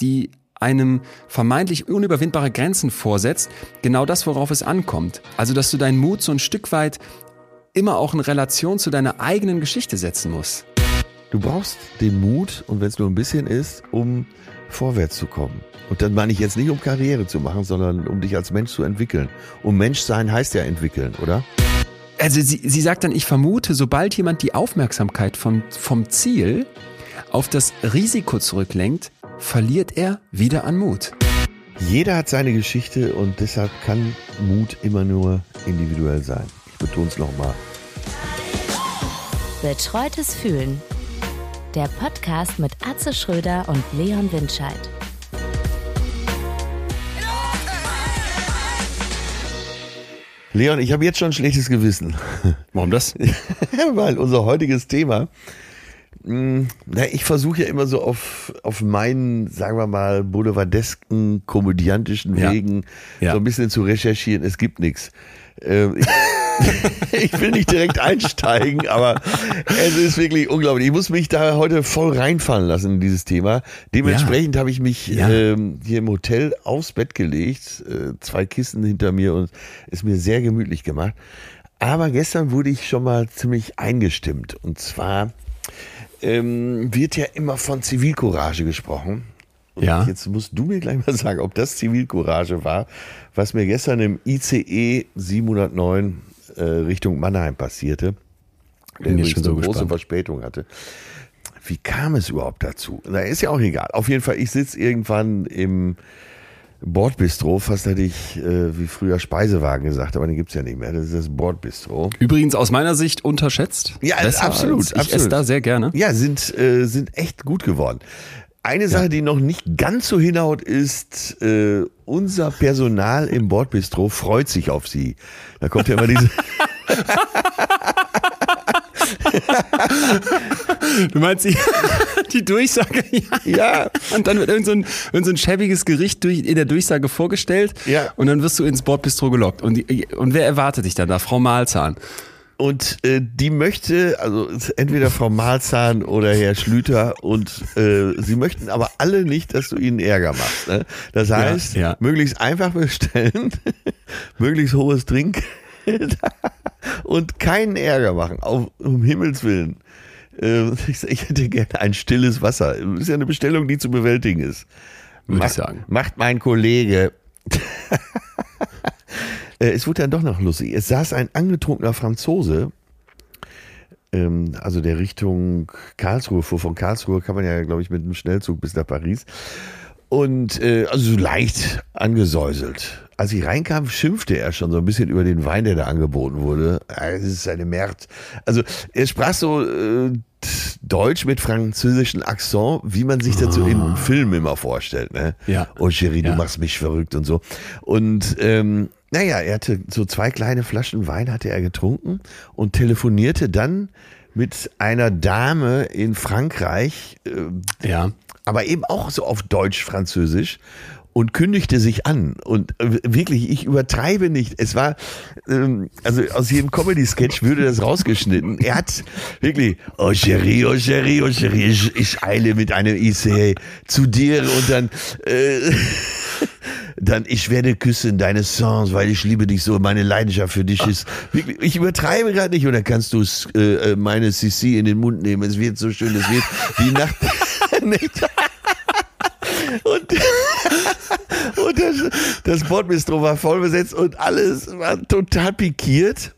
die einem vermeintlich unüberwindbare Grenzen vorsetzt, genau das, worauf es ankommt. Also, dass du deinen Mut so ein Stück weit immer auch in Relation zu deiner eigenen Geschichte setzen musst. Du brauchst den Mut, und wenn es nur ein bisschen ist, um vorwärts zu kommen. Und dann meine ich jetzt nicht, um Karriere zu machen, sondern um dich als Mensch zu entwickeln. Um Mensch sein heißt ja entwickeln, oder? Also sie, sie sagt dann, ich vermute, sobald jemand die Aufmerksamkeit vom, vom Ziel auf das Risiko zurücklenkt, verliert er wieder an Mut. Jeder hat seine Geschichte und deshalb kann Mut immer nur individuell sein. Ich betone es nochmal. Betreutes Fühlen. Der Podcast mit Atze Schröder und Leon Windscheid. Leon, ich habe jetzt schon ein schlechtes Gewissen. Warum das? Weil unser heutiges Thema, na, ich versuche ja immer so auf, auf meinen, sagen wir mal, boulevardesken, komödiantischen Ja. Wegen Ja. so ein bisschen zu recherchieren. Es gibt nichts. Ähm, ich, will nicht direkt einsteigen, aber es ist wirklich unglaublich. Ich muss mich da heute voll reinfallen lassen in dieses Thema. Dementsprechend habe ich mich Ja. ähm, hier im Hotel aufs Bett gelegt, äh, zwei Kissen hinter mir und es mir sehr gemütlich gemacht. Aber gestern wurde ich schon mal ziemlich eingestimmt. Und zwar ähm, wird ja immer von Zivilcourage gesprochen. Und Ja. Jetzt musst du mir gleich mal sagen, ob das Zivilcourage war, was mir gestern im ICE 709 äh, Richtung Mannheim passierte. Der übrigens schon so eine große. Verspätung hatte. Wie kam es überhaupt dazu? Na, ist ja auch egal. Auf jeden Fall, ich sitze irgendwann im Bordbistro, fast hätte ich äh, wie früher Speisewagen gesagt, aber den gibt's ja nicht mehr. Das ist das Bordbistro. Übrigens aus meiner Sicht unterschätzt. Ja, Besser absolut, Ich absolut. esse da sehr gerne. Ja, sind, äh, sind echt gut geworden. Eine Sache, die noch nicht ganz so hinhaut, ist, äh, unser Personal im Bordbistro freut sich auf sie. Da kommt ja immer diese. Du meinst die, die Durchsage? Ja. ja, Und dann wird irgend so ein, irgend so ein schäbiges Gericht durch, in der Durchsage vorgestellt. Ja. Und dann wirst du ins Bordbistro gelockt. Und, die, und wer erwartet dich dann da? Frau Mahlzahn. und äh, die möchte, also entweder Frau Malzahn oder Herr Schlüter, und äh, sie möchten aber alle nicht, dass du ihnen Ärger machst. Ne? Das heißt, ja. möglichst einfach bestellen, möglichst hohes Trinkgeld und keinen Ärger machen, auf, um Himmels Willen. Äh, Ich, ich hätte gerne ein stilles Wasser. Das ist ja eine Bestellung, die zu bewältigen ist. Würde ich Macht- sagen. Macht mein Kollege. Äh, es wurde dann doch noch lustig. Es saß ein angetrunkener Franzose, ähm, also der Richtung Karlsruhe fuhr. Von Karlsruhe kann man ja, glaube ich, mit einem Schnellzug bis nach Paris. Und äh, also so leicht angesäuselt. Als ich reinkam, schimpfte er schon so ein bisschen über den Wein, der da angeboten wurde. Ah, Es ist eine Mert. Also er sprach so äh, Deutsch mit französischem Akzent, wie man sich dazu in Filmen immer vorstellt. Ne? Ja. Oh Cherie, du Ja. machst mich verrückt und so. Und ähm, naja, er hatte so zwei kleine Flaschen Wein hatte er getrunken und telefonierte dann mit einer Dame in Frankreich, äh, Ja. aber eben auch so auf Deutsch-Französisch und kündigte sich an. Und äh, wirklich, ich übertreibe nicht. Es war, ähm, also aus jedem Comedy-Sketch würde das rausgeschnitten. Er hat wirklich, oh Cherie, oh Cherie, oh Cherie, ich, ich eile mit einem ICE zu dir und dann, äh, dann, ich werde küssen deine Songs, weil ich liebe dich so, meine Leidenschaft für dich ist, wirklich, ich übertreibe gerade nicht, und dann kannst du äh, äh, meine CC in den Mund nehmen, es wird so schön, es wird die Nacht, und das, das Bordbistro war voll besetzt und alles war total pikiert.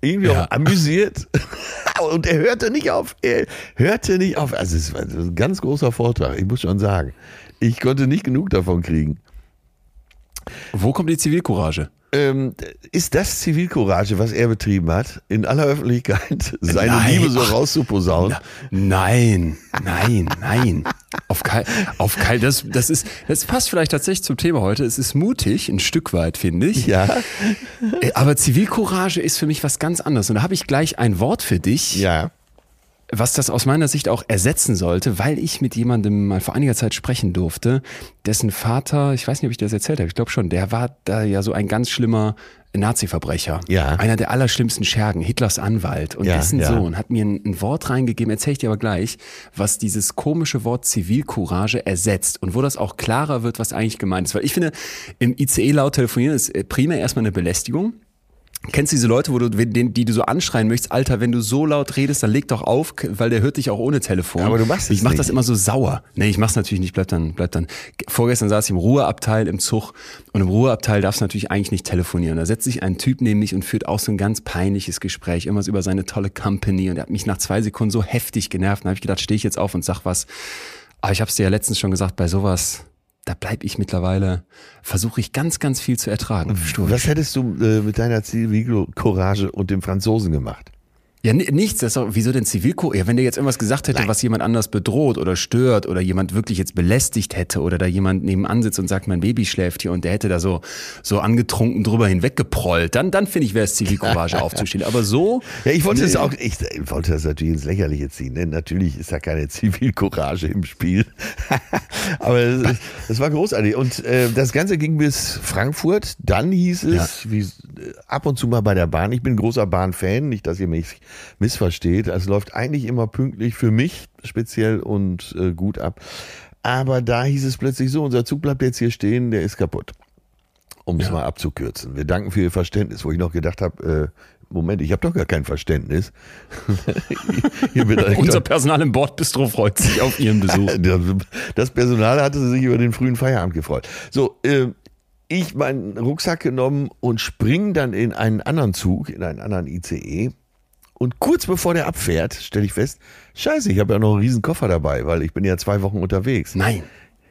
Irgendwie Ja. auch amüsiert. Und er hörte nicht auf. Er hörte nicht auf. Also es war ein ganz großer Vortrag, ich muss schon sagen. Ich konnte nicht genug davon kriegen. Wo kommt die Zivilcourage? Ähm, ist das Zivilcourage, was er betrieben hat, in aller Öffentlichkeit seine Nein. Liebe so Ach. rauszuposaunen? Nein, nein, nein. Auf kein, auf kein, das, das ist, das passt vielleicht tatsächlich zum Thema heute. Es ist mutig, ein Stück weit, finde ich. Ja, Äh, Aber Zivilcourage ist für mich was ganz anderes. Und da habe ich gleich ein Wort für dich, ja. Was das aus meiner Sicht auch ersetzen sollte, weil ich mit jemandem mal vor einiger Zeit sprechen durfte, dessen Vater, ich weiß nicht, ob ich das erzählt habe, ich glaube schon, der war da ja so ein ganz schlimmer Nazi-Verbrecher. Ja. Einer der allerschlimmsten Schergen, Hitlers Anwalt. Und Ja, dessen ja. Sohn hat mir ein, ein Wort reingegeben, erzähle ich dir aber gleich, was dieses komische Wort Zivilcourage ersetzt und wo das auch klarer wird, was eigentlich gemeint ist. Weil ich finde, im ICE laut telefonieren ist äh, primär erstmal eine Belästigung. Kennst du diese Leute, wo du, den, die du so anschreien möchtest, Alter, wenn du so laut redest, dann leg doch auf, weil der hört dich auch ohne Telefon. Aber du machst es Ich mach nicht. das immer so sauer. Nee, ich mach's natürlich nicht, bleib dann, bleib dann. Vorgestern saß ich im Ruheabteil im Zug und im Ruheabteil darfst du natürlich eigentlich nicht telefonieren. Da setzt sich ein Typ neben mich und führt auch so ein ganz peinliches Gespräch, irgendwas über seine tolle Company und er hat mich nach zwei Sekunden so heftig genervt. Dann habe ich gedacht, stehe ich jetzt auf und sag was. Aber ich habe es dir ja letztens schon gesagt, bei sowas, da bleib ich mittlerweile, versuche ich ganz, ganz viel zu ertragen. Stur. Was hättest du äh, mit deiner Zivilcourage und dem Franzosen gemacht? Ja, ni- nichts. Das ist doch, wieso denn Zivilcourage? Ja, wenn der jetzt irgendwas gesagt hätte, was jemand anders bedroht oder stört oder jemand wirklich jetzt belästigt hätte oder da jemand nebenan sitzt und sagt, mein Baby schläft hier und der hätte da so, so angetrunken drüber hinweggeprollt, dann, dann finde ich, wäre es Zivilcourage aufzustehen. Aber so. Ja, ich wollte Nee. auch, ich wollte das natürlich ins Lächerliche ziehen. Ne? Natürlich ist da keine Zivilcourage im Spiel. Aber es, es war großartig. Und äh, das Ganze ging bis Frankfurt. Dann hieß es, wie, äh, ab und zu mal bei der Bahn. Ich bin ein großer Bahnfan, nicht, dass ihr mich missversteht. Es läuft eigentlich immer pünktlich für mich speziell und äh, gut ab. Aber da hieß es plötzlich so, unser Zug bleibt jetzt hier stehen, der ist kaputt. Um es Ja. mal abzukürzen. Wir danken für Ihr Verständnis, wo ich noch gedacht habe, äh, Moment, ich habe doch gar kein Verständnis. Unser Personal im Bordbistro freut sich auf Ihren Besuch. das Personal hatte sich über den frühen Feierabend gefreut. So, äh, ich meinen Rucksack genommen und spring dann in einen anderen Zug, in einen anderen ICE. Und kurz bevor der abfährt, stelle ich fest, scheiße, ich habe ja noch einen riesen Koffer dabei, weil ich bin ja zwei Wochen unterwegs. Nein.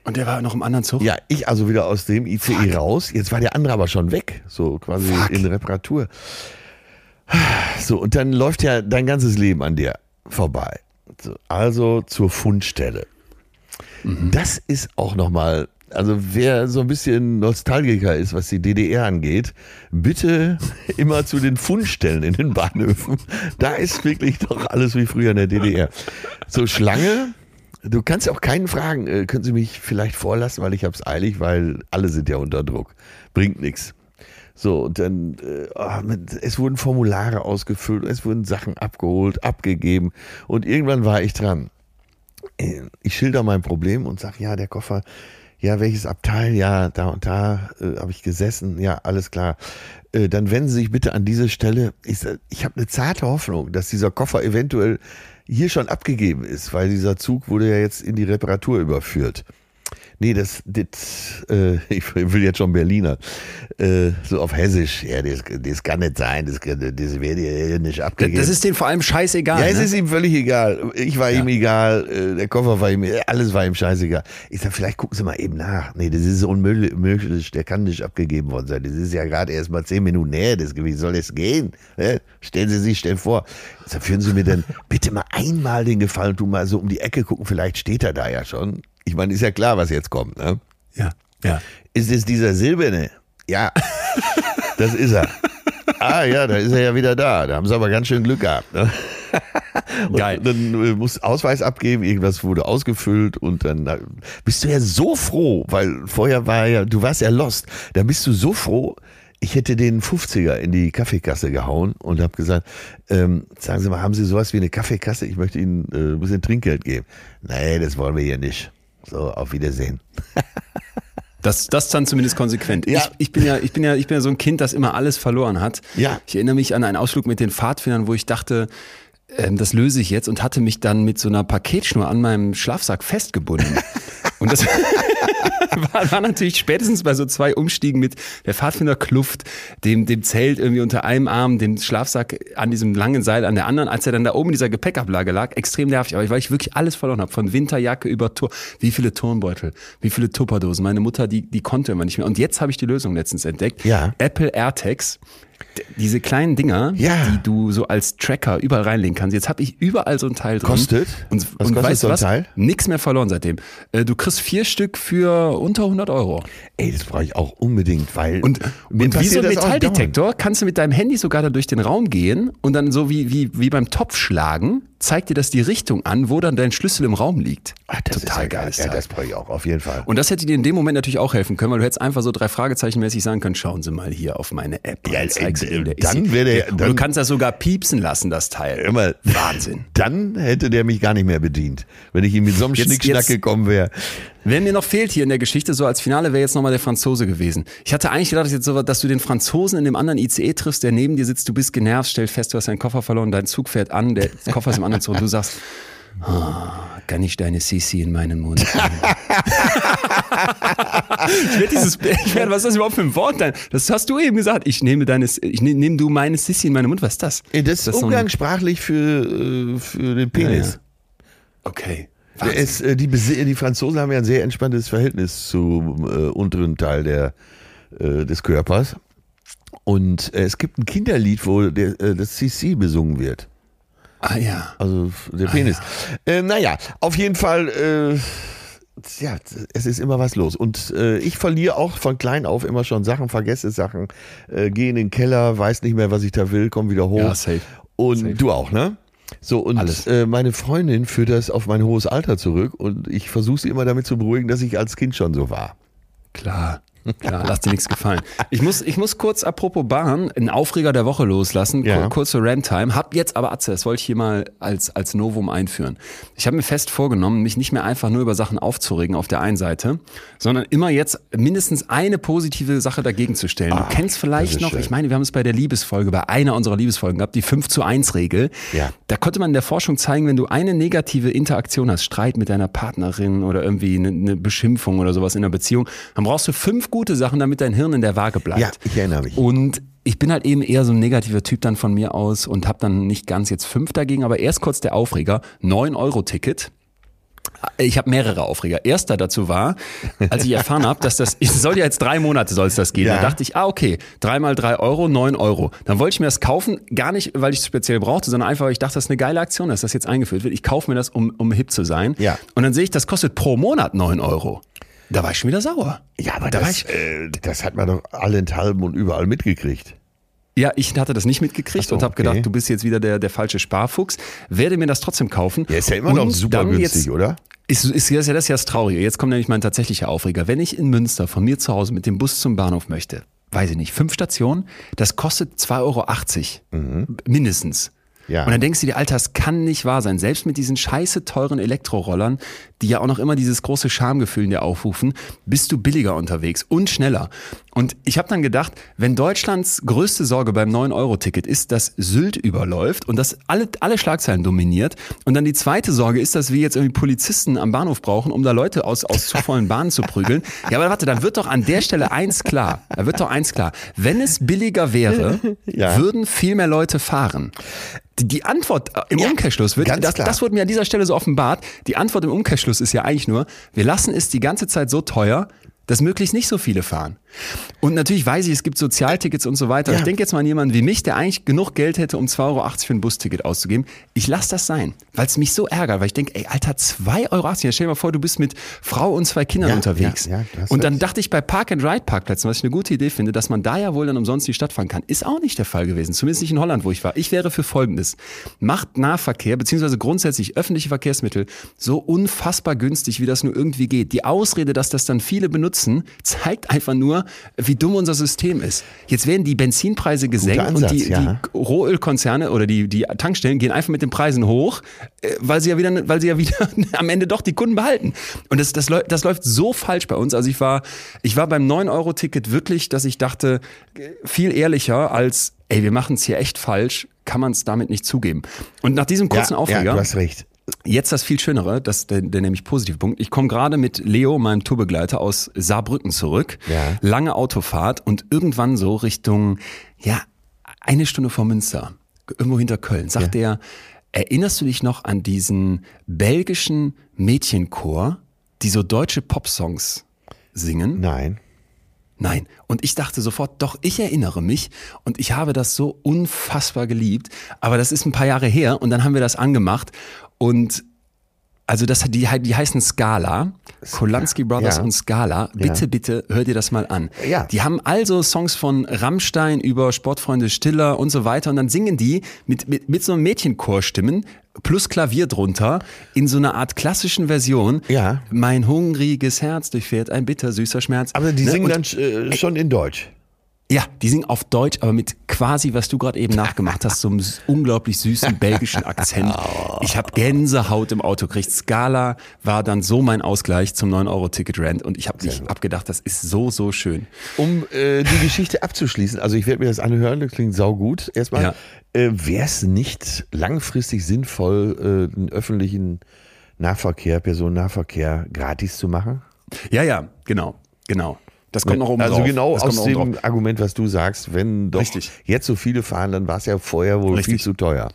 Und der war noch im anderen Zug? Ja, ich also wieder aus dem ICE raus. Jetzt war der andere aber schon weg, so quasi Fuck. in Reparatur. So, und dann läuft ja dein ganzes Leben an dir vorbei. So, also zur Fundstelle. Das ist auch nochmal, also wer so ein bisschen Nostalgiker ist, was die DDR angeht, bitte immer zu den Fundstellen in den Bahnhöfen. Da ist wirklich doch alles wie früher in der DDR. So Schlange, Du kannst auch keinen fragen, äh, können Sie mich vielleicht vorlassen, weil ich hab's eilig, weil alle sind ja unter Druck. Bringt nichts. So, und dann, äh, ah, es wurden Formulare ausgefüllt, es wurden Sachen abgeholt, abgegeben und irgendwann war ich dran. Äh, Ich schilder mein Problem und sag, ja, der Koffer, ja, welches Abteil, ja, da und da äh, habe ich gesessen, ja, alles klar. Äh, dann wenden Sie sich bitte an diese Stelle. Ich, ich habe eine zarte Hoffnung, dass dieser Koffer eventuell hier schon abgegeben ist, weil dieser Zug wurde ja jetzt in die Reparatur überführt. Nee, das, das äh, ich will jetzt schon Berliner, äh, so auf Hessisch. Ja, das, das kann nicht sein, das, das wird hier nicht abgegeben. Das ist denen vor allem scheißegal. Ja, es ne? ist ihm völlig egal. Ich war ihm egal, äh, der Koffer war ihm, alles war ihm scheißegal. Ich sag, vielleicht gucken Sie mal eben nach. Nee, das ist unmöglich, unmöglich, der kann nicht abgegeben worden sein. Das ist ja gerade erst mal zehn Minuten her, das Gewicht soll es gehen. Ne? Stellen Sie sich, stellen vor. Ich sag, führen Sie mir denn bitte mal einmal den Gefallen, tu mal so um die Ecke gucken, vielleicht steht er da ja schon. Ich meine, ist ja klar, was jetzt kommt, ne? ja, ja. Ist es dieser Silberne? Ja, das ist er. Ah ja, da ist er ja wieder da. Da haben sie aber ganz schön Glück gehabt. Ne? Geil. Dann äh, musst Ausweis abgeben, irgendwas wurde ausgefüllt und dann äh, bist du ja so froh, weil vorher war ja, du warst ja lost. Da bist du so froh, ich hätte den 50er in die Kaffeekasse gehauen und habe gesagt, ähm, sagen Sie mal, haben Sie sowas wie eine Kaffeekasse? Ich möchte Ihnen äh, ein bisschen Trinkgeld geben. Nee, das wollen wir hier nicht. So, auf Wiedersehen. Das, das dann zumindest konsequent. Ja. Ich, ich, bin ja, ich, bin ja, ich bin ja so ein Kind, das immer alles verloren hat. Ja. Ich erinnere mich an einen Ausflug mit den Pfadfindern, wo ich dachte, ähm, das löse ich jetzt und hatte mich dann mit so einer Paketschnur an meinem Schlafsack festgebunden. Und das war, war natürlich spätestens bei so zwei Umstiegen mit der Pfadfinder Kluft, dem, dem Zelt irgendwie unter einem Arm, dem Schlafsack an diesem langen Seil an der anderen, als er dann da oben in dieser Gepäckablage lag, extrem nervig, aber weil ich wirklich alles verloren habe, von Winterjacke über Tour, wie viele Turnbeutel, wie viele Tupperdosen. Meine Mutter, die, die konnte immer nicht mehr. Und jetzt habe ich die Lösung letztens entdeckt. Ja. Apple AirTags. Diese kleinen Dinger, Ja. die du so als Tracker überall reinlegen kannst. Jetzt habe ich überall so ein Teil drin. Kostet? Und, Was und kostet weißt so ein was? Teil? Nix mehr verloren seitdem. Äh, Du kriegst vier Stück für unter 100 Euro. Ey, das brauche ich auch unbedingt, weil Und, und wie so ein Metalldetektor kannst du mit deinem Handy sogar da durch den Raum gehen und dann so wie, wie, wie beim Topfschlagen zeigt dir das die Richtung an, wo dann dein Schlüssel im Raum liegt. Ach, das Total ist ja geiles Ja, das brauche ich auch, auf jeden Fall. Und das hätte dir in dem Moment natürlich auch helfen können, weil du hättest einfach so drei Fragezeichen mäßig sagen können, schauen Sie mal hier auf meine App. Ja, äh, ist dann hier. wär der- du kannst das sogar piepsen lassen, das Teil. Immer, Wahnsinn. Dann hätte der mich gar nicht mehr bedient, wenn ich ihm mit so einem Jetzt- Schnickschnack jetzt- gekommen wäre. Wer mir noch fehlt hier in der Geschichte, so als Finale wäre jetzt nochmal der Franzose gewesen. Ich hatte eigentlich gedacht, dass, jetzt so, dass du den Franzosen in dem anderen ICE triffst, der neben dir sitzt, du bist genervt, stellt fest, du hast deinen Koffer verloren, dein Zug fährt an, der Koffer ist im anderen Zug und du sagst, ah, kann ich deine Sissi in meinen Mund nehmen? ich werde dieses, ich werd, was ist das überhaupt für ein Wort? Dein- Das hast du eben gesagt. Ich nehme deine, ich nehme nehm du meine Sissi in meinen Mund. Was ist das? Das ist ein- umgangssprachlich für, äh, für den Penis. Okay. Der Wahnsinn. Ist, äh, die, die Franzosen haben ja ein sehr entspanntes Verhältnis zum äh, unteren Teil der, äh, des Körpers. Und äh, es gibt ein Kinderlied, wo der, äh, das CC besungen wird. Ah ja. Also der Penis. Äh, naja, auf jeden Fall, ja, es ist immer was los. Und äh, ich verliere auch von klein auf immer schon Sachen, vergesse Sachen, äh, gehe in den Keller, weiß nicht mehr, was ich da will, komm wieder hoch. Ja, safe. Und Safe. du auch, ne? So, und Alles. äh, meine Freundin führt das auf mein hohes Alter zurück und ich versuche sie immer damit zu beruhigen, dass ich als Kind schon so war. Klar. Klar, lass dir nichts gefallen. Ich muss, ich muss kurz, apropos Bahn, einen Aufreger der Woche loslassen. Ja. Kur kurze Rant-Time. Hab jetzt aber, Atze, das wollte ich hier mal als, als Novum einführen. Ich habe mir fest vorgenommen, mich nicht mehr einfach nur über Sachen aufzuregen auf der einen Seite, sondern immer jetzt mindestens eine positive Sache dagegen zu stellen. Ah, du kennst vielleicht noch, schön. ich meine, wir haben es bei der Liebesfolge, bei einer unserer Liebesfolgen gehabt, die 5 zu 1 Regel. Ja. Da konnte man in der Forschung zeigen, wenn du eine negative Interaktion hast, Streit mit deiner Partnerin oder irgendwie eine, eine Beschimpfung oder sowas in einer Beziehung, dann brauchst du fünf gute Sachen, damit dein Hirn in der Waage bleibt. Ja, ich erinnere mich. Und ich bin halt eben eher so ein negativer Typ dann von mir aus und habe dann nicht ganz jetzt fünf dagegen, aber erst kurz der Aufreger, 9-Euro-Ticket. Ich habe mehrere Aufreger. Erster dazu war, als ich erfahren habe, dass das, es soll ja jetzt drei Monate soll es das gehen. Ja. Da dachte ich, ah okay, dreimal drei Euro, neun Euro. Dann wollte ich mir das kaufen, gar nicht, weil ich es speziell brauchte, sondern einfach, weil ich dachte, das ist eine geile Aktion, dass das jetzt eingeführt wird. Ich kaufe mir das, um, um hip zu sein. Ja. Und dann sehe ich, das kostet pro Monat neun Euro. Da war ich schon wieder sauer. Ja, aber da das, ich, äh, das hat man doch allenthalben und überall mitgekriegt. Ja, ich hatte das nicht mitgekriegt so, und habe okay. gedacht, du bist jetzt wieder der, der falsche Sparfuchs. Werde mir das trotzdem kaufen. Der ist ja immer noch Und super dann günstig, jetzt, oder? Ist, ist, ist ja das ist ja das Traurige. Jetzt kommt nämlich mein tatsächlicher Aufreger. Wenn ich in Münster von mir zu Hause mit dem Bus zum Bahnhof möchte, weiß ich nicht, fünf Stationen, das kostet 2,80 Euro. Mindestens. Ja. Und dann denkst du dir, Alter, das kann nicht wahr sein. Selbst mit diesen scheiße teuren Elektrorollern, die ja auch noch immer dieses große Schamgefühl in dir aufrufen, bist du billiger unterwegs und schneller. Und ich habe dann gedacht, wenn Deutschlands größte Sorge beim 9-Euro-Ticket ist, dass Sylt überläuft und das alle, alle Schlagzeilen dominiert und dann die zweite Sorge ist, dass wir jetzt irgendwie Polizisten am Bahnhof brauchen, um da Leute aus, aus zu vollen Bahnen zu prügeln. Ja, aber warte, dann wird doch an der Stelle eins klar. Da wird doch eins klar. Wenn es billiger wäre, Ja. würden viel mehr Leute fahren. Die, die Antwort äh, im Ja, Umkehrschluss wird, das, das wurde mir an dieser Stelle so offenbart. Die Antwort im Umkehrschluss ist ja eigentlich nur, wir lassen es die ganze Zeit so teuer, dass möglichst nicht so viele fahren. Und natürlich weiß ich, es gibt Sozialtickets und so weiter. Ja. Ich denke jetzt mal an jemanden wie mich, der eigentlich genug Geld hätte, um 2,80 Euro für ein Busticket auszugeben. Ich lasse das sein, weil es mich so ärgert, weil ich denke, ey, Alter, 2,80 Euro. Ja, stell dir mal vor, du bist mit Frau und zwei Kindern Ja, unterwegs. und dann dachte ich bei Park-and-Ride-Parkplätzen, was ich eine gute Idee finde, dass man da ja wohl dann umsonst in die Stadt fahren kann. Ist auch nicht der Fall gewesen. Zumindest nicht in Holland, wo ich war. Ich wäre für Folgendes. Macht Nahverkehr, beziehungsweise grundsätzlich öffentliche Verkehrsmittel so unfassbar günstig, wie das nur irgendwie geht. Die Ausrede, dass das dann viele benutzen, zeigt einfach nur, wie dumm unser System ist. Jetzt werden die Benzinpreise gesenkt Ansatz, und die, ja. die Rohölkonzerne oder die, die Tankstellen gehen einfach mit den Preisen hoch, äh, weil sie ja wieder, weil sie ja wieder am Ende doch die Kunden behalten. Und das, das, das läuft so falsch bei uns. Also ich war, ich war beim 9-Euro-Ticket wirklich, dass ich dachte, viel ehrlicher als, ey, wir machen es hier echt falsch, kann man es damit nicht zugeben. Und nach diesem kurzen ja, Aufreger. ja, du hast recht. Jetzt das viel Schönere, das der, der nämlich positive Punkt. Ich komme gerade mit Leo, meinem Tourbegleiter, aus Saarbrücken zurück. Ja. Lange Autofahrt und irgendwann so Richtung, ja, eine Stunde vor Münster, irgendwo hinter Köln, sagt er, erinnerst du dich noch an diesen belgischen Mädchenchor, die so deutsche Popsongs singen? Nein. Nein. Und ich dachte sofort, doch, ich erinnere mich und ich habe das so unfassbar geliebt. Aber das ist ein paar Jahre her und dann haben wir das angemacht und also das, die, die heißen Scala, Kolanski Brothers ja. und Scala. Bitte, Ja. bitte, hör dir das mal an. Ja. Die haben also Songs von Rammstein über Sportfreunde Stiller und so weiter und dann singen die mit, mit, mit so einem Mädchenchorstimmen plus Klavier drunter in so einer Art klassischen Version. Ja. Mein hungriges Herz durchfährt ein bittersüßer Schmerz. Aber die Ne? singen Und- dann äh, schon in Deutsch. Ja, die singen auf Deutsch, aber mit quasi, was du gerade eben nachgemacht hast, so einem unglaublich süßen belgischen Akzent. Ich habe Gänsehaut im Auto gekriegt. Scala war dann so mein Ausgleich zum 9-Euro-Ticket-Rent und ich habe mich abgedacht, das ist so, so schön. Um äh, die Geschichte abzuschließen, also ich werde mir das anhören, das klingt saugut. Erstmal, Ja. äh, wäre es nicht langfristig sinnvoll, äh, den öffentlichen Nahverkehr, Personennahverkehr gratis zu machen? Ja, ja, genau, genau. Das kommt noch oben also drauf. genau das aus dem drauf. Argument, was du sagst, wenn doch Richtig. jetzt so viele fahren, dann war es ja vorher wohl Richtig. viel zu teuer.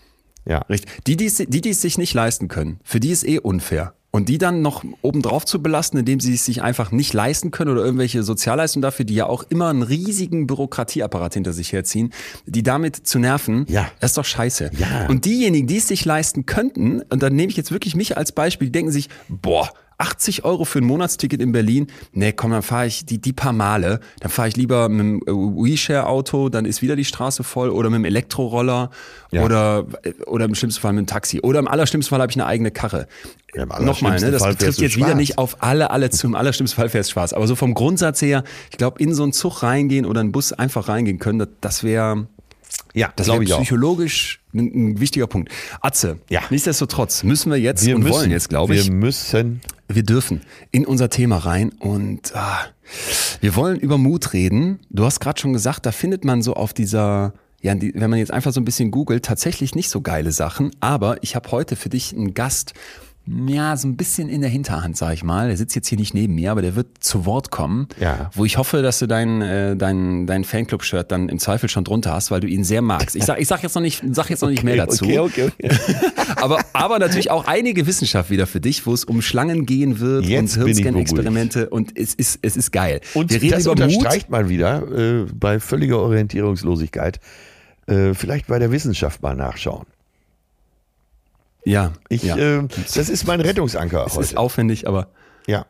Ja. Richtig. Die, die, es- die, die es sich nicht leisten können, für die ist eh unfair. Und die dann noch obendrauf zu belasten, indem sie es sich einfach nicht leisten können oder irgendwelche Sozialleistungen dafür, die ja auch immer einen riesigen Bürokratieapparat hinter sich herziehen, die damit zu nerven, Ja. ist doch scheiße. Ja. Und diejenigen, die es sich leisten könnten, und dann nehme ich jetzt wirklich mich als Beispiel, die denken sich, boah, 80 Euro für ein Monatsticket in Berlin, nee, komm, dann fahre ich die, die paar Male, dann fahre ich lieber mit dem äh, WeShare-Auto, dann ist wieder die Straße voll oder mit dem Elektroroller Ja. oder, oder im schlimmsten Fall mit dem Taxi oder im allerschlimmsten Fall habe ich eine eigene Karre. Ja, im Nochmal, ne, das Fall trifft jetzt wieder schwarz. nicht auf alle, alle zum allerschlimmsten Fall fährst Spaß. Aber so vom Grundsatz her, ich glaube, in so einen Zug reingehen oder einen Bus einfach reingehen können, das, das wäre Ja, das glaube ich auch. psychologisch ein, ein wichtiger Punkt. Atze, Ja. nichtsdestotrotz müssen wir jetzt Wir und müssen, wollen jetzt, glaube ich, Wir müssen. wir dürfen in unser Thema rein und ah, wir wollen über Mut reden. Du hast gerade schon gesagt, da findet man so auf dieser, ja, die, wenn man jetzt einfach so ein bisschen googelt, tatsächlich nicht so geile Sachen. Aber ich habe heute für dich einen Gast, ja, so ein bisschen in der Hinterhand, sag ich mal. Der sitzt jetzt hier nicht neben mir, aber der wird zu Wort kommen. Ja. Wo ich hoffe, dass du dein, äh, dein, dein Fanclub-Shirt dann im Zweifel schon drunter hast, weil du ihn sehr magst. Ich sag, ich sag jetzt noch nicht, sag jetzt noch nicht mehr dazu. Okay, okay, okay. aber, aber natürlich auch einige Wissenschaft wieder für dich, wo es um Schlangen gehen wird Jetzt und Hirnscan-Experimente und es ist, es ist geil. Und wir reden das über Mut. unterstreicht mal wieder äh, bei völliger Orientierungslosigkeit. Äh, vielleicht bei der Wissenschaft mal nachschauen. Ja, Ich, ja. äh, das ist mein Rettungsanker es heute. ist aufwendig, aber ja.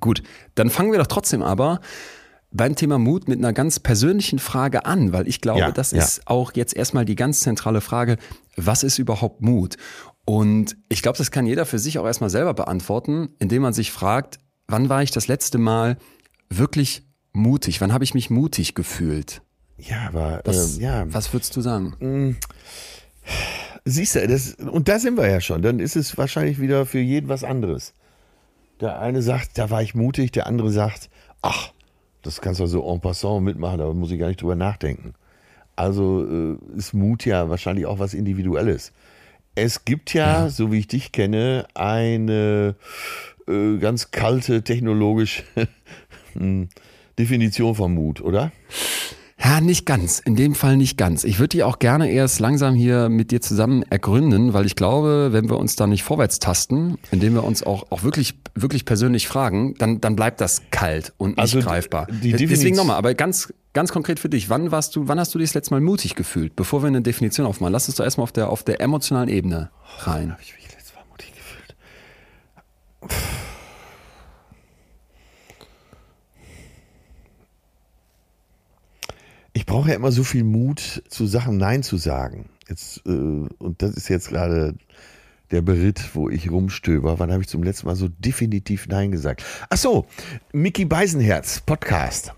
gut. Dann fangen wir doch trotzdem aber beim Thema Mut mit einer ganz persönlichen Frage an, weil ich glaube, Ja, das ja. ist auch jetzt erstmal die ganz zentrale Frage, was ist überhaupt Mut? Und ich glaube, das kann jeder für sich auch erstmal selber beantworten, indem man sich fragt, wann war ich das letzte Mal wirklich mutig? Wann habe ich mich mutig gefühlt? Ja, aber Was, ähm, ja, was würdest du sagen? Siehst du, das, und da sind wir ja schon. Dann ist es wahrscheinlich wieder für jeden was anderes. Der eine sagt, da war ich mutig, der andere sagt, ach, das kannst du so en passant mitmachen, da muss ich gar nicht drüber nachdenken. Also äh, ist Mut ja wahrscheinlich auch was Individuelles. Es gibt ja, so wie ich dich kenne, eine äh, ganz kalte technologische hm, Definition von Mut, oder? Ja, nicht ganz. In dem Fall nicht ganz. Ich würde die auch gerne erst langsam hier mit dir zusammen ergründen, weil ich glaube, wenn wir uns da nicht vorwärts tasten, indem wir uns auch, auch wirklich, wirklich persönlich fragen, dann, dann bleibt das kalt und nicht Also, greifbar. die Deswegen Definition- nochmal, aber ganz, ganz konkret für dich. Wann warst du, wann hast du dich das letzte Mal mutig gefühlt? Bevor wir eine Definition aufmachen, lass uns doch erstmal auf der, auf der emotionalen Ebene rein. Habe ich mich letztes Mal mutig gefühlt? Ich brauche ja immer so viel Mut, zu Sachen Nein zu sagen. Jetzt, äh, und das ist jetzt gerade der Beritt, wo ich rumstöber. Wann habe ich zum letzten Mal so definitiv Nein gesagt? Ach so, Mickey Beisenherz, Podcast.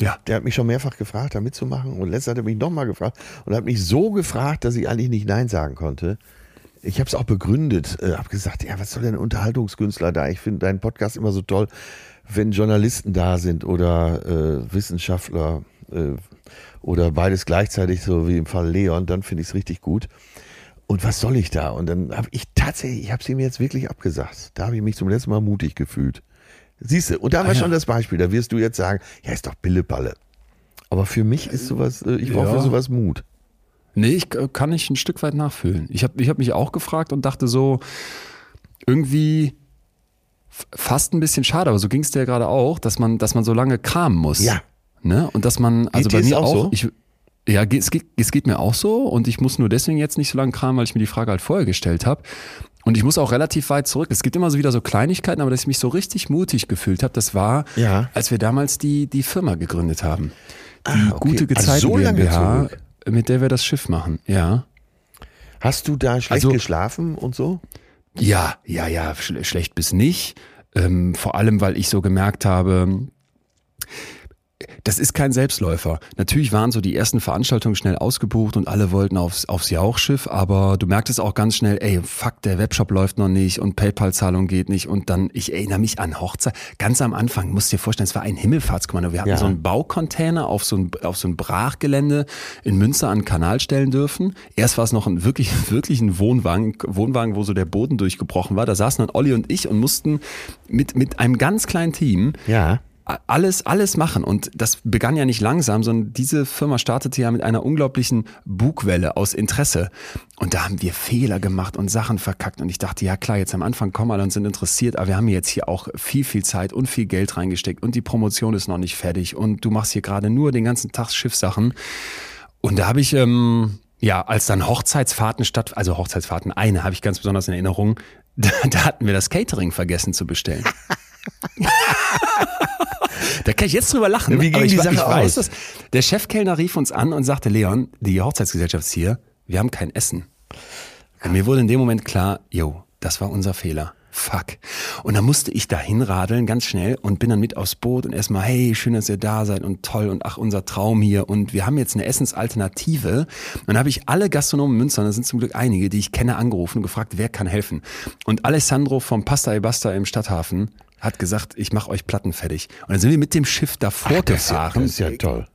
Ja. Der hat mich schon mehrfach gefragt, da mitzumachen. Und letztens hat er mich nochmal gefragt und hat mich so gefragt, dass ich eigentlich nicht Nein sagen konnte. Ich habe es auch begründet, äh, habe gesagt, ja, was soll denn ein Unterhaltungskünstler da? Ich finde deinen Podcast immer so toll, wenn Journalisten da sind oder äh, Wissenschaftler äh, oder beides gleichzeitig, so wie im Fall Leon, dann finde ich es richtig gut. Und was soll ich da? Und dann habe ich tatsächlich, ich habe es ihm jetzt wirklich abgesagt. Da habe ich mich zum letzten Mal mutig gefühlt. Siehst du, und da Ah, ja. schon das Beispiel. Da wirst du jetzt sagen, ja, ist doch Pillepalle. Aber für mich ist sowas, äh, ich brauche Ja. für sowas Mut. Nee, ich äh, kann ich ein Stück weit nachfühlen. Ich habe ich hab mich auch gefragt und dachte so, irgendwie fast ein bisschen schade, aber so ging es dir ja gerade auch, dass man, dass man so lange kramen muss. Ja. Ne? Und dass man, also dir bei mir auch auch, so? ich, ja, es geht, es geht mir auch so und ich muss nur deswegen jetzt nicht so lange kramen, weil ich mir die Frage halt vorher gestellt habe. Und ich muss auch relativ weit zurück. Es gibt immer so wieder so Kleinigkeiten, aber dass ich mich so richtig mutig gefühlt habe, das war, Ja. als wir damals die, die Firma gegründet haben. Die Ah, okay. gute Ah, Gezeiten so lange GmbH, zurück. mit der wir das Schiff machen. Ja. Hast du da schlecht Also- geschlafen und so? Ja, ja, ja, schl schlecht bis nicht. Ähm, vor allem, weil ich so gemerkt habe, das ist kein Selbstläufer. Natürlich waren so die ersten Veranstaltungen schnell ausgebucht und alle wollten aufs, aufs Jauchschiff, aber du merktest auch ganz schnell, ey, fuck, der Webshop läuft noch nicht und PayPal-Zahlung geht nicht und dann, ich erinnere mich an Hochzeit, ganz am Anfang, musst dir vorstellen, es war ein Himmelfahrtskommando. Wir hatten Ja. so einen Baucontainer auf so ein, auf so ein Brachgelände in Münster an den Kanal stellen dürfen. Erst war es noch ein wirklich, wirklich ein Wohnwagen, Wohnwagen, wo so der Boden durchgebrochen war. Da saßen dann Olli und ich und mussten mit, mit einem ganz kleinen Team Ja. Alles, alles machen. Und das begann ja nicht langsam, sondern diese Firma startete ja mit einer unglaublichen Bugwelle aus Interesse. Und da haben wir Fehler gemacht und Sachen verkackt. Und ich dachte, ja klar, jetzt am Anfang kommen alle und sind interessiert, aber wir haben jetzt hier auch viel, viel Zeit und viel Geld reingesteckt und die Promotion ist noch nicht fertig und du machst hier gerade nur den ganzen Tag Schiffsachen. Und da habe ich, ähm, ja, als dann Hochzeitsfahrten statt, also Hochzeitsfahrten, eine habe ich ganz besonders in Erinnerung, da, da hatten wir das Catering vergessen zu bestellen. Da kann ich jetzt drüber lachen. Wie ging ich, die Sache ich weiß, aus? dass der Chefkellner rief uns an und sagte, Leon, die Hochzeitsgesellschaft ist hier, wir haben kein Essen. Und mir wurde in dem Moment klar, jo, das war unser Fehler. Fuck. Und dann musste ich da hinradeln, ganz schnell, und bin dann mit aufs Boot und erstmal, hey, schön, dass ihr da seid und toll und ach, unser Traum hier. Und wir haben jetzt eine Essensalternative. Und dann habe ich alle Gastronomen Münster, und da sind zum Glück einige, die ich kenne, angerufen und gefragt, wer kann helfen. Und Alessandro vom Pasta e Basta im Stadthafen hat gesagt, ich mache euch Platten fertig. Und dann sind wir mit dem Schiff davor das ist ja- gefahren. das ist ja toll.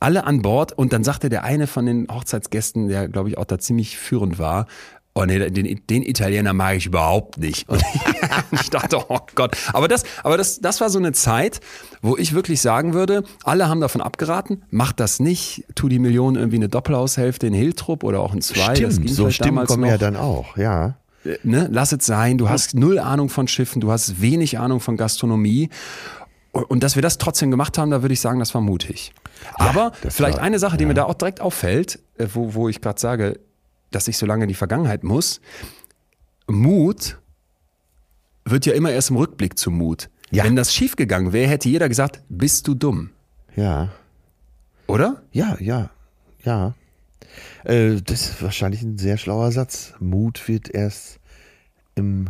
Alle an Bord und dann sagte der eine von den Hochzeitsgästen, der glaube ich auch da ziemlich führend war, Oh nee, den, den Italiener mag ich überhaupt nicht. Und ich dachte, oh Gott. Aber das, aber das, das war so eine Zeit, wo ich wirklich sagen würde, alle haben davon abgeraten, macht das nicht, tu die Millionen irgendwie eine Doppelhaushälfte in Hiltrup oder auch in zwei. das Stimmt, ging so Stimmen damals kommen ja dann auch, ja. Ne, lass es sein, du hast null Ahnung von Schiffen, du hast wenig Ahnung von Gastronomie. Und dass wir das trotzdem gemacht haben, da würde ich sagen, das war mutig. Aber das vielleicht war- eine Sache, die mir da auch direkt auffällt, äh, wo, wo ich gerade sage, dass ich so lange in die Vergangenheit muss. Mut wird ja immer erst im Rückblick zu Mut. Ja. Wenn das schiefgegangen wäre, hätte jeder gesagt, bist du dumm, Ja, oder? ja, ja, ja. Äh, das ist wahrscheinlich ein sehr schlauer Satz. Mut wird erst im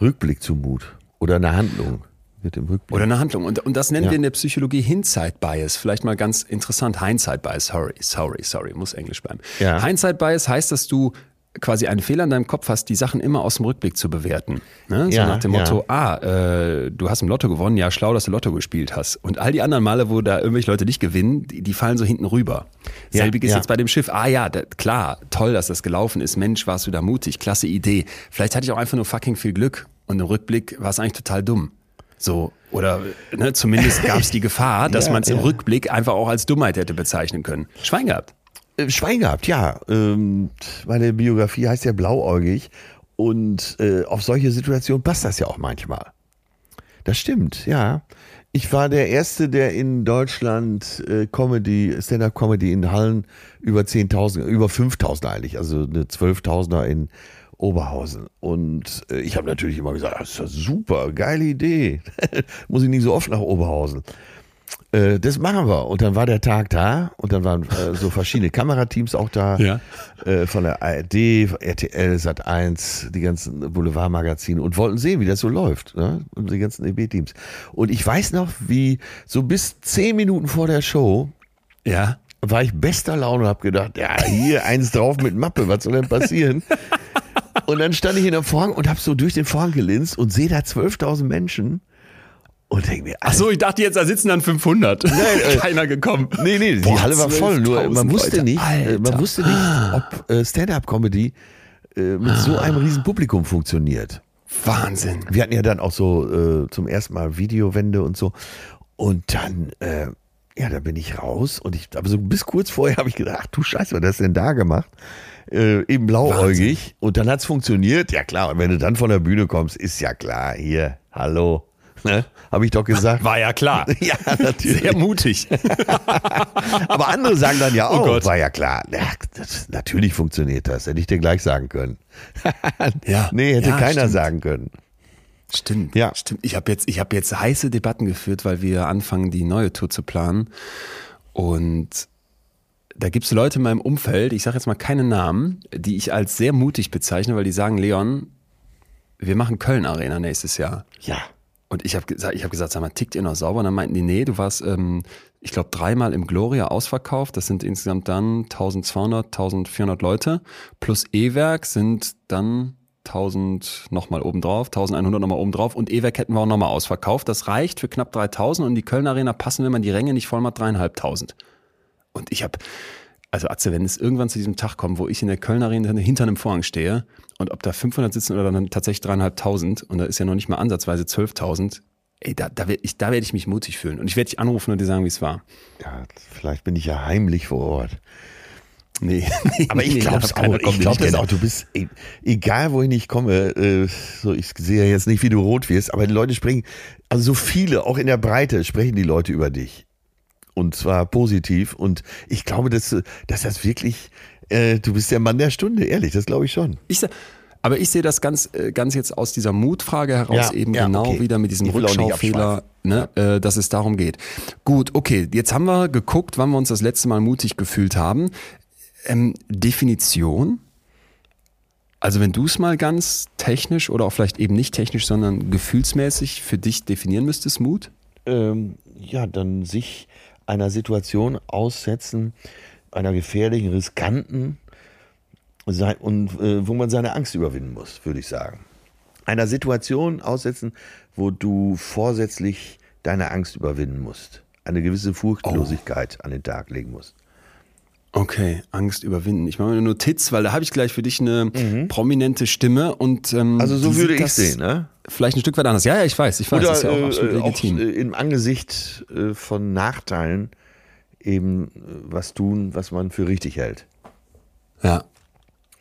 Rückblick zu Mut. Oder eine Handlung wird im Rückblick. Oder eine Handlung. Und, und das nennen Ja. wir in der Psychologie Hindsight Bias. Vielleicht mal ganz interessant. Hindsight Bias. Sorry, sorry, sorry. Muss Englisch bleiben. Ja. Hindsight Bias heißt, dass du quasi einen Fehler in deinem Kopf hast, die Sachen immer aus dem Rückblick zu bewerten. Ne? So Ja, nach dem. Motto, ah, äh, du hast im Lotto gewonnen, ja, schlau, dass du Lotto gespielt hast. Und all die anderen Male, wo da irgendwelche Leute nicht gewinnen, die, die fallen so hinten rüber. Ja, Selbiges ja. jetzt bei dem Schiff. Ah ja, da, klar, toll, dass das gelaufen ist. Mensch, warst du da mutig, klasse Idee. Vielleicht hatte ich auch einfach nur fucking viel Glück. Und im Rückblick war es eigentlich total dumm. So, oder ne, zumindest gab es die Gefahr, dass Ja, man es im. Rückblick einfach auch als Dummheit hätte bezeichnen können. Schwein gehabt. Äh, Schwein gehabt, ja. Ähm, meine Biografie heißt ja blauäugig und äh, auf solche Situationen passt das ja auch manchmal. Das stimmt, ja. Ich war der Erste, der in Deutschland äh, Comedy, Stand-Up-Comedy in Hallen über 10.000, über 5.000 eigentlich, also eine 12.000er in Oberhausen. Und äh, ich habe natürlich immer gesagt, das ist ja super, geile Idee. Muss ich nicht so oft nach Oberhausen. Äh, das machen wir. Und dann war der Tag da und dann waren äh, so verschiedene Kamerateams auch da. Ja. Äh, von der ARD, RTL, Sat1, die ganzen Boulevardmagazine und wollten sehen, wie das so läuft. Ne? Und die ganzen EB-Teams. Und ich weiß noch, wie so bis zehn Minuten vor der Show Ja. war ich bester Laune und habe gedacht, ja, hier eins drauf mit Mappe, was soll denn passieren? Und dann stand ich in der Vorhang und habe so durch den Vorhang gelinst und sehe da 12.000 Menschen und denke mir, Ach so, ich dachte jetzt, da sitzen dann 500. Nein, äh, Keiner gekommen. Nee, nee, die Boah, Halle war voll. Nur man 12.000 wusste Leute. nicht, äh, man Alter. wusste nicht, ob äh, Stand-up-Comedy äh, mit so einem riesen Publikum funktioniert. Wahnsinn. Wir hatten ja dann auch so äh, zum ersten Mal Videowände und so. Und dann, ja, da bin ich raus und ich, aber so bis kurz vorher habe ich gedacht, ach du Scheiße, was hast du denn da gemacht? Äh, eben blauäugig. Und dann hat's funktioniert. Ja klar, und wenn du dann von der Bühne kommst, ist ja klar, hier, hallo, Ne? Habe ich doch gesagt. War ja klar. ja, natürlich. Sehr mutig. Aber andere sagen dann ja Oh auch, Gott. war ja klar. Ja, das, natürlich funktioniert das, hätte ich dir gleich sagen können. Ja. Nee, hätte Ja, keiner stimmt. sagen können. Stimmt. Ja. Stimmt. Ich habe jetzt, ich habe jetzt heiße Debatten geführt, weil wir anfangen, die neue Tour zu planen. Und da gibt es Leute in meinem Umfeld, ich sage jetzt mal keine Namen, die ich als sehr mutig bezeichne, weil die sagen, Leon, wir machen Köln Arena nächstes Jahr. Ja. Und ich habe gesagt, ich habe gesagt, sag mal, tickt ihr noch sauber? Und dann meinten die, nee, du warst, ähm, ich glaube, dreimal im Gloria ausverkauft. Das sind insgesamt dann 1200, 1400 Leute. Plus E-Werk sind dann 1000 nochmal obendrauf, 1100 nochmal obendrauf. Und E-Werk hätten wir auch nochmal ausverkauft. Das reicht für knapp 3000 und die Köln Arena passen, wenn man die Ränge nicht voll macht, dreieinhalbtausend. Und ich habe, also Atze, wenn es irgendwann zu diesem Tag kommt, wo ich in der Köln Arena hinter einem Vorhang stehe und ob da 500 sitzen oder dann tatsächlich dreieinhalbtausend und da ist ja noch nicht mal ansatzweise 12.000, ey, da, da werde ich, werd ich mich mutig fühlen. Und ich werde dich anrufen und dir sagen, wie es war. ja. Vielleicht bin ich ja heimlich vor Ort. Nee. Aber ich nee, glaube es auch. Ich glaube das auch. Du bist, e- egal wohin ich komme, äh, so ich sehe ja jetzt nicht, wie du rot wirst, aber die Leute sprechen, also so viele, auch in der Breite, sprechen die Leute über dich. Und zwar positiv. Und ich glaube, dass, dass das wirklich, äh, du bist der Mann der Stunde, ehrlich, das glaube ich schon. Ich, se- aber ich sehe das ganz, äh, ganz jetzt aus dieser Mutfrage heraus Ja, eben ja, genau okay. wieder mit diesem Rückschaufehler, ne, äh, dass es darum geht. Gut, okay, jetzt haben wir geguckt, wann wir uns das letzte Mal mutig gefühlt haben. Ähm, Definition? Also wenn du es mal ganz technisch oder auch vielleicht eben nicht technisch, sondern gefühlsmäßig für dich definieren müsstest, Mut? ähm, ja, dann sich einer Situation aussetzen, einer gefährlichen, riskanten, und äh, wo man seine Angst überwinden muss, würde ich sagen. Einer Situation aussetzen, wo du vorsätzlich deine Angst überwinden musst. Eine gewisse Furchtlosigkeit an den Tag legen musst. Okay, Angst überwinden. Ich mache mir eine Notiz, weil da habe ich gleich für dich eine prominente Stimme und ähm, Mhm. Also so würde ich das sehen, ne? Vielleicht ein Stück weit anders. Ja, ja, ich weiß, ich weiß, Oder das ist ja auch absolut äh, auch legitim. äh, im Angesicht äh, von Nachteilen eben äh, was tun, was man für richtig hält. Ja.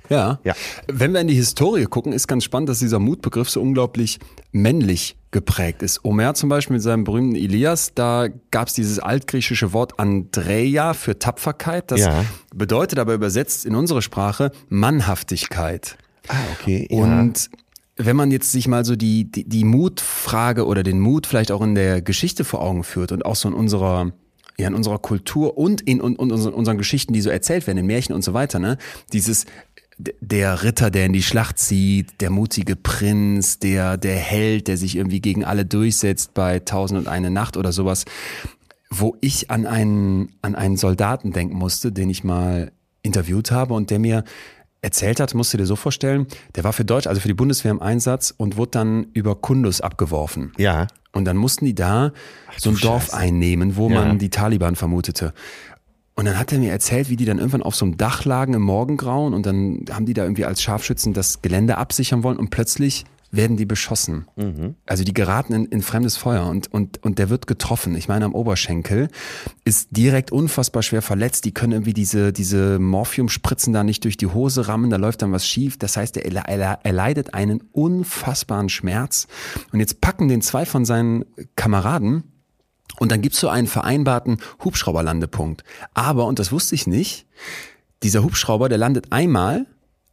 Ja. Ja. Wenn wir in die Historie gucken, ist ganz spannend, dass dieser Mutbegriff so unglaublich männlich geprägt ist. Homer zum Beispiel mit seinem berühmten Ilias, da gab es dieses altgriechische Wort Andreia für Tapferkeit. Das Ja. bedeutet aber übersetzt in unsere Sprache Mannhaftigkeit. Ah, okay. Und wenn man jetzt sich mal so die, die, die Mutfrage oder den Mut vielleicht auch in der Geschichte vor Augen führt und auch so in unserer, ja, in unserer Kultur und in, und, und unseren, unseren Geschichten, die so erzählt werden, in Märchen und so weiter, ne? Dieses, der Ritter, der in die Schlacht zieht, der mutige Prinz, der, der Held, der sich irgendwie gegen alle durchsetzt bei Tausend und eine Nacht oder sowas, wo ich an einen, an einen Soldaten denken musste, den ich mal interviewt habe und der mir erzählt hat, musst du dir so vorstellen, der war für Deutsch, also für die Bundeswehr im Einsatz und wurde dann über Kundus abgeworfen. ja. Und dann mussten die da so ein Dorf Scheiße. einnehmen, wo Ja. man die Taliban vermutete. Und dann hat er mir erzählt, wie die dann irgendwann auf so einem Dach lagen im Morgengrauen und dann haben die da irgendwie als Scharfschützen das Gelände absichern wollen und plötzlich werden die beschossen. Also die geraten in, in fremdes Feuer und, und, und der wird getroffen. Ich meine, am Oberschenkel ist direkt unfassbar schwer verletzt. Die können irgendwie diese, diese Morphiumspritzen da nicht durch die Hose rammen, da läuft dann was schief. Das heißt, er, er, er leidet einen unfassbaren Schmerz. Und jetzt packen den zwei von seinen Kameraden und dann gibt's so einen vereinbarten Hubschrauberlandepunkt. Aber, und das wusste ich nicht, dieser Hubschrauber, der landet einmal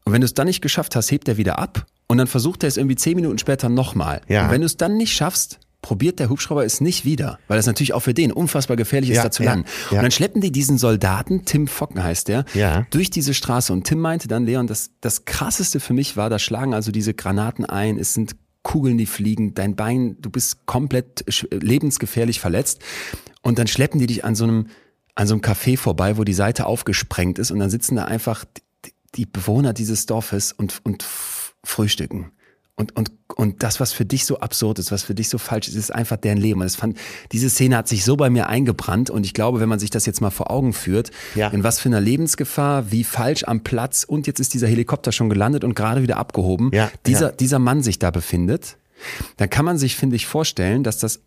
und wenn du es dann nicht geschafft hast, hebt er wieder ab und dann versucht er es irgendwie zehn Minuten später nochmal. Ja. Und wenn du es dann nicht schaffst, probiert der Hubschrauber es nicht wieder, weil das natürlich auch für den unfassbar gefährlich ist, Ja, da zu ja, landen. ja. Und dann schleppen die diesen Soldaten, Tim Focken heißt der, Ja. durch diese Straße. Und Tim meinte dann, Leon, das, das krasseste für mich war, da schlagen also diese Granaten ein, es sind Kugeln, die fliegen, dein Bein, du bist komplett lebensgefährlich verletzt. Und dann schleppen die dich an so einem, an so einem Café vorbei, wo die Seite aufgesprengt ist und dann sitzen da einfach die, Bewohner dieses Dorfes und, und frühstücken. Und, und, und das, was für dich so absurd ist, was für dich so falsch ist, ist einfach deren Leben. Und das fand, diese Szene hat sich so bei mir eingebrannt und ich glaube, wenn man sich das jetzt mal vor Augen führt, Ja. in was für einer Lebensgefahr, wie falsch am Platz und jetzt ist dieser Helikopter schon gelandet und gerade wieder abgehoben, Ja, dieser, ja. dieser Mann sich da befindet, dann kann man sich, finde ich, vorstellen, dass das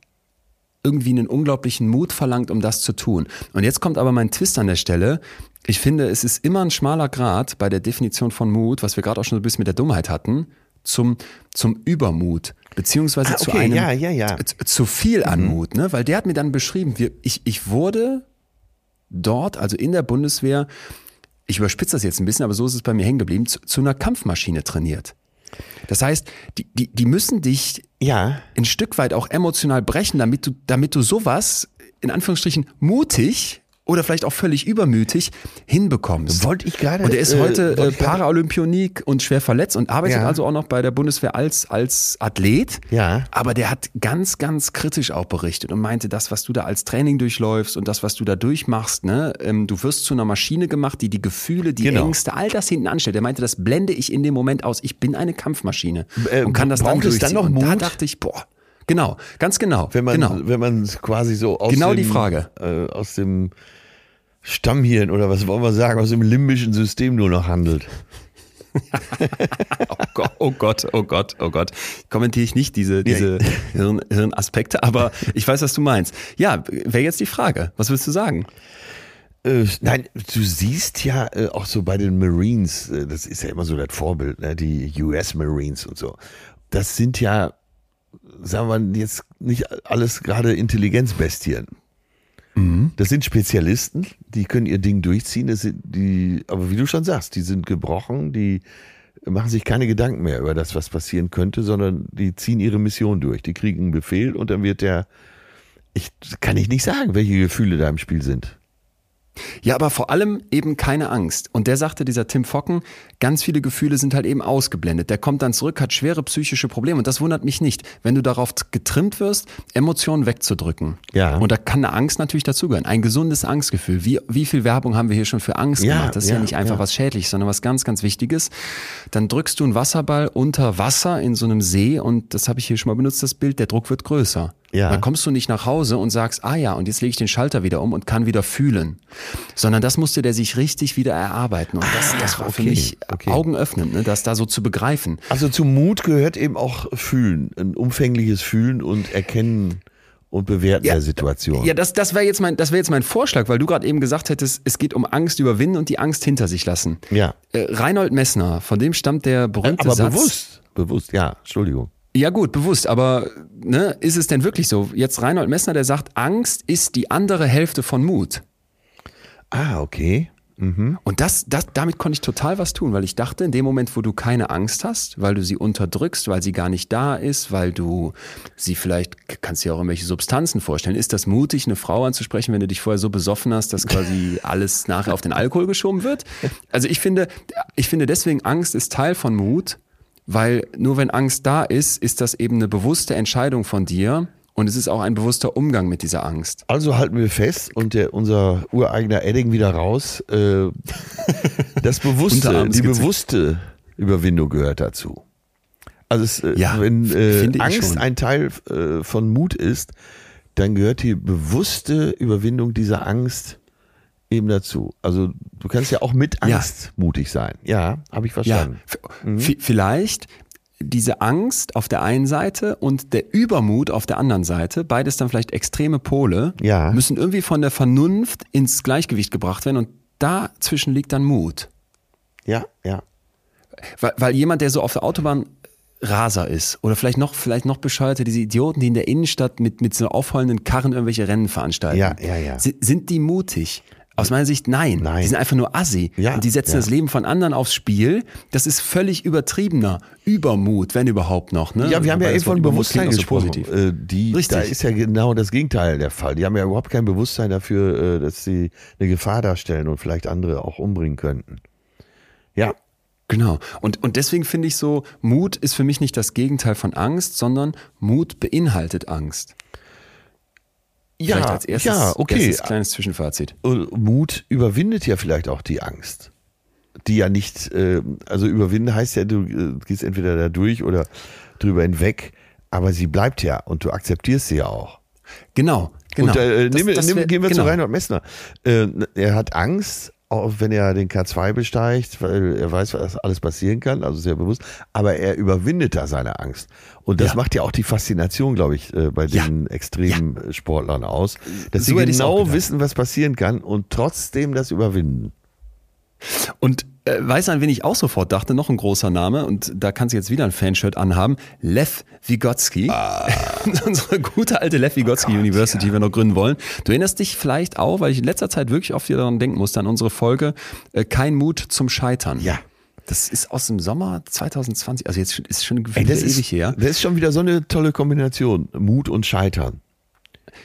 irgendwie einen unglaublichen Mut verlangt, um das zu tun. Und jetzt kommt aber mein Twist an der Stelle. Ich finde, es ist immer ein schmaler Grad bei der Definition von Mut, was wir gerade auch schon so ein bisschen mit der Dummheit hatten, zum, zum Übermut. beziehungsweise Ah, zu okay, einem ja, ja, ja. Zu, zu viel an Mut, ne? Weil der hat mir dann beschrieben, wir, ich, ich wurde dort, also in der Bundeswehr, ich überspitze das jetzt ein bisschen, aber so ist es bei mir hängen geblieben, zu, zu einer Kampfmaschine trainiert. Das heißt, die, die, die müssen dich Ja. ein Stück weit auch emotional brechen, damit du, damit du sowas, in Anführungsstrichen, mutig oder vielleicht auch völlig übermütig hinbekommst. Wollte ich gerade, Und er ist äh, heute äh, Paraolympionik und schwer verletzt und arbeitet Ja. also auch noch bei der Bundeswehr als, als Athlet. Ja. Aber der hat ganz, ganz kritisch auch berichtet und meinte, das, was du da als Training durchläufst und das, was du da durchmachst, ne, ähm, du wirst zu einer Maschine gemacht, die die Gefühle, die Genau. Ängste, all das hinten anstellt. Er meinte, das blende ich in dem Moment aus. Ich bin eine Kampfmaschine Äh, und kann das dann es dann durchziehen. noch und da Mut? dachte ich, boah, genau, ganz genau, Wenn man, genau. wenn man quasi so aus Genau dem, die Frage. Äh, aus dem Stammhirn oder was wollen wir sagen, aus dem limbischen System nur noch handelt. Oh Gott, oh Gott, oh Gott, oh Gott. Kommentiere ich nicht diese, diese Hirn, Hirnaspekte, aber ich weiß, was du meinst. Ja, wäre jetzt die Frage. Was willst du sagen? Äh, nein, du siehst ja äh, auch so bei den Marines, äh, das ist ja immer so das Vorbild, ne, die US Marines und so. Das sind ja, sagen wir jetzt nicht alles gerade Intelligenzbestien. Das sind Spezialisten, die können ihr Ding durchziehen, das sind die, aber wie du schon sagst, die sind gebrochen, die machen sich keine Gedanken mehr über das, was passieren könnte, sondern die ziehen ihre Mission durch. Die kriegen einen Befehl und dann wird der, ich kann ich nicht sagen, welche Gefühle da im Spiel sind. Ja, aber vor allem eben keine Angst. Und der sagte, dieser Tim Focken, ganz viele Gefühle sind halt eben ausgeblendet. Der kommt dann zurück, hat schwere psychische Probleme. Und das wundert mich nicht, wenn du darauf getrimmt wirst, Emotionen wegzudrücken. Ja. Und da kann eine Angst natürlich dazugehören. Ein gesundes Angstgefühl. Wie, wie viel Werbung haben wir hier schon für Angst Ja, gemacht? Das ist ja, ja, nicht einfach ja. was Schädliches, sondern was ganz, ganz Wichtiges. Dann drückst du einen Wasserball unter Wasser in so einem See und das habe ich hier schon mal benutzt, das Bild, der Druck wird größer. Ja. Dann kommst du nicht nach Hause und sagst, ah ja, und jetzt lege ich den Schalter wieder um und kann wieder fühlen. Sondern das musste der sich richtig wieder erarbeiten. Und das, das war für okay, mich okay. augenöffnend, ne, das da so zu begreifen. Also zum Mut gehört eben auch Fühlen, ein umfängliches Fühlen und Erkennen und Bewerten Ja, der Situation. Ja, das, das wäre jetzt, mein, das wär jetzt mein Vorschlag, weil du gerade eben gesagt hättest, es geht um Angst überwinden und die Angst hinter sich lassen. Ja. Äh, Reinhold Messner, von dem stammt der berühmte Aber Satz. bewusst, bewusst, ja, Entschuldigung. Ja gut, bewusst, aber ne, ist es denn wirklich so? Jetzt Reinhold Messner, der sagt, Angst ist die andere Hälfte von Mut. Ah, okay. Und das, das, damit konnte ich total was tun, weil ich dachte, in dem Moment, wo du keine Angst hast, weil du sie unterdrückst, weil sie gar nicht da ist, weil du sie vielleicht, kannst dir auch irgendwelche Substanzen vorstellen, ist das mutig, eine Frau anzusprechen, wenn du dich vorher so besoffen hast, dass quasi alles nachher auf den Alkohol geschoben wird? Also ich finde, ich finde deswegen, Angst ist Teil von Mut, weil nur wenn Angst da ist, ist das eben eine bewusste Entscheidung von dir und es ist auch ein bewusster Umgang mit dieser Angst. Also halten wir fest und der, unser ureigener Edding wieder raus. Äh, das bewusste, die bewusste Überwindung gehört dazu. Also es, äh, Ja, wenn äh, Angst schon. ein Teil äh, von Mut ist, dann gehört die bewusste Überwindung dieser Angst eben dazu. Also du kannst ja auch mit Ja. Angst mutig sein. Ja, habe ich verstanden. Ja, v- vielleicht diese Angst auf der einen Seite und der Übermut auf der anderen Seite, beides dann vielleicht extreme Pole, Ja. müssen irgendwie von der Vernunft ins Gleichgewicht gebracht werden und dazwischen liegt dann Mut. Ja, ja. Weil, weil jemand, der so auf der Autobahn Raser ist oder vielleicht noch, vielleicht noch bescheuerter, diese Idioten, die in der Innenstadt mit, mit so aufheulenden Karren irgendwelche Rennen veranstalten. Ja, ja, ja. Sind die mutig? Aus meiner Sicht nein. Nein. Die sind einfach nur assi. Ja, und die setzen ja. das Leben von anderen aufs Spiel. Das ist völlig übertriebener Übermut, wenn überhaupt noch. Ne? Ja, wir haben ja eben von Bewusstsein so. Äh, die, Richtig. Da ist ja genau das Gegenteil der Fall. Die haben ja überhaupt kein Bewusstsein dafür, äh, dass sie eine Gefahr darstellen und vielleicht andere auch umbringen könnten. Ja, Genau. Und, und deswegen finde ich so, Mut ist für mich nicht das Gegenteil von Angst, sondern Mut beinhaltet Angst. Vielleicht ja, als erstes, ja, okay. erstes kleines Zwischenfazit. Und Mut überwindet ja vielleicht auch die Angst. Die ja nicht, äh, also überwinden heißt ja, du äh, gehst entweder da durch oder drüber hinweg, aber sie bleibt ja und du akzeptierst sie ja auch. Genau, genau. Und äh, Das- nehmen, das wär- gehen wir genau. zu Reinhold Messner. Äh, er hat Angst, auch wenn er den K2 besteigt, weil er weiß, was alles passieren kann, also sehr bewusst, aber er überwindet da seine Angst. Und das Ja. macht ja auch die Faszination, glaube ich, äh, bei Ja. den extremen Sportlern aus, dass So sie genau wissen, was passieren kann und trotzdem das überwinden. Und äh, weißt du, an wen ich auch sofort dachte? Noch ein großer Name und da kannst du jetzt wieder ein Fanshirt anhaben. Lev Vygotsky. Ah. Unsere gute alte Lev Vygotsky oh University, ja. die wir noch gründen wollen. Du erinnerst dich vielleicht auch, weil ich in letzter Zeit wirklich oft wieder daran denken musste, an unsere Folge äh, Kein Mut zum Scheitern. Ja. Das ist aus dem Sommer 2020, also jetzt ist schon Ey, das ewig ist, her. Das ist schon wieder so eine tolle Kombination. Mut und Scheitern.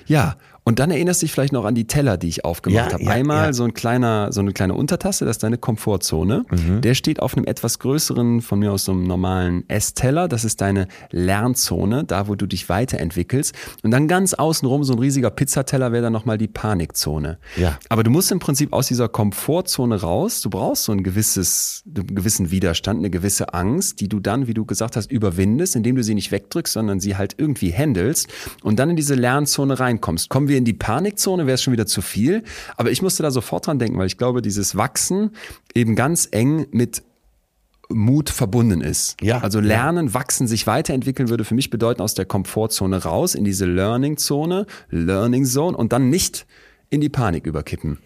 Ja, und dann erinnerst du dich vielleicht noch an die Teller, die ich aufgemacht ja, habe. Ja, Einmal ja. so ein kleiner, so eine kleine Untertasse, das ist deine Komfortzone. Mhm. Der steht auf einem etwas größeren, von mir aus so einem normalen Essteller. Das ist deine Lernzone, da wo du dich weiterentwickelst. Und dann ganz außenrum so ein riesiger Pizzateller wäre dann nochmal die Panikzone. Ja. Aber du musst im Prinzip aus dieser Komfortzone raus. Du brauchst so ein gewisses, einen gewissen Widerstand, eine gewisse Angst, die du dann, wie du gesagt hast, überwindest, indem du sie nicht wegdrückst, sondern sie halt irgendwie handelst und dann in diese Lernzone reinkommst. Kommen wir wir in die Panikzone, wäre es schon wieder zu viel. Aber ich musste da sofort dran denken, weil ich glaube, dieses Wachsen eben ganz eng mit Mut verbunden ist. Ja, also lernen, ja. wachsen, sich weiterentwickeln würde für mich bedeuten, aus der Komfortzone raus in diese Learning-Zone, Learning Zone und dann nicht in die Panik überkippen.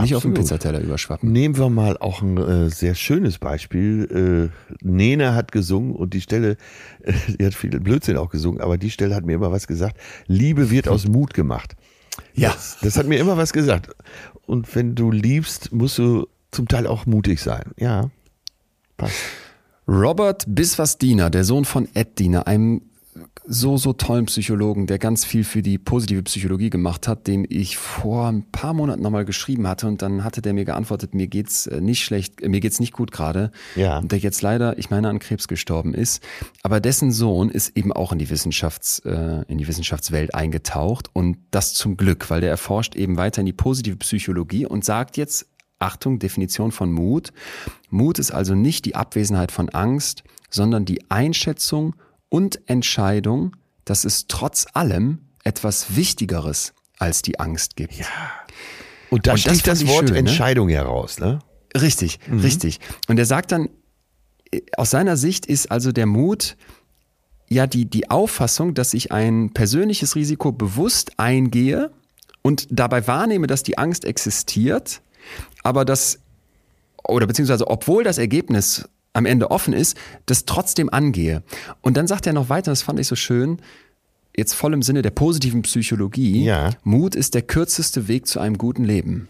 Nicht Absolut. auf den Pizzateller überschwappen. Nehmen wir mal auch ein äh, sehr schönes Beispiel. Äh, Nena hat gesungen und die Stelle, äh, die hat viel Blödsinn auch gesungen, aber die Stelle hat mir immer was gesagt. Liebe wird aus Mut gemacht. Ja. Das, das, hat mir immer was gesagt. Und wenn du liebst, musst du zum Teil auch mutig sein. Ja. Passt. Robert Biswas-Diener, der Sohn von Ed Diener, einem so, so tollen Psychologen, der ganz viel für die positive Psychologie gemacht hat, dem ich vor ein paar Monaten nochmal geschrieben hatte und dann hatte der mir geantwortet, mir geht's äh, nicht schlecht, äh, mir geht's nicht gut gerade. Ja. Und der jetzt leider, ich meine, an Krebs gestorben ist. Aber dessen Sohn ist eben auch in die Wissenschafts, äh, in die Wissenschaftswelt eingetaucht und das zum Glück, weil der erforscht eben weiter in die positive Psychologie und sagt jetzt, Achtung, Definition von Mut. Mut ist also nicht die Abwesenheit von Angst, sondern die Einschätzung und Entscheidung, dass es trotz allem etwas Wichtigeres als die Angst gibt. Ja. Und da sticht das, das Wort schön, ne? Entscheidung ne? heraus, ne? Richtig, mhm. richtig. Und er sagt dann, aus seiner Sicht ist also der Mut ja die, die Auffassung, dass ich ein persönliches Risiko bewusst eingehe und dabei wahrnehme, dass die Angst existiert, aber das, oder beziehungsweise obwohl das Ergebnis am Ende offen ist, das trotzdem angehe. Und dann sagt er noch weiter, das fand ich so schön, jetzt voll im Sinne der positiven Psychologie, ja. Mut ist der kürzeste Weg zu einem guten Leben.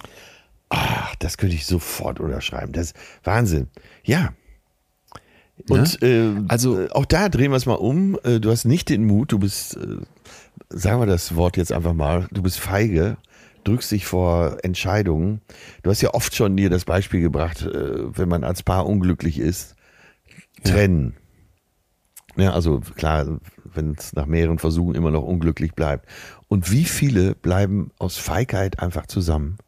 Ach, das könnte ich sofort unterschreiben. Das ist Wahnsinn. Ja. Und ne? äh, also äh, auch da drehen wir es mal um. Äh, du hast nicht den Mut, du bist, äh, sagen wir das Wort jetzt einfach mal, du bist feige drückst dich vor Entscheidungen. Du hast ja oft schon dir das Beispiel gebracht, äh, wenn man als Paar unglücklich ist, trennen. Ja, ja also klar, wenn es nach mehreren Versuchen immer noch unglücklich bleibt. Und wie viele bleiben aus Feigheit einfach zusammen?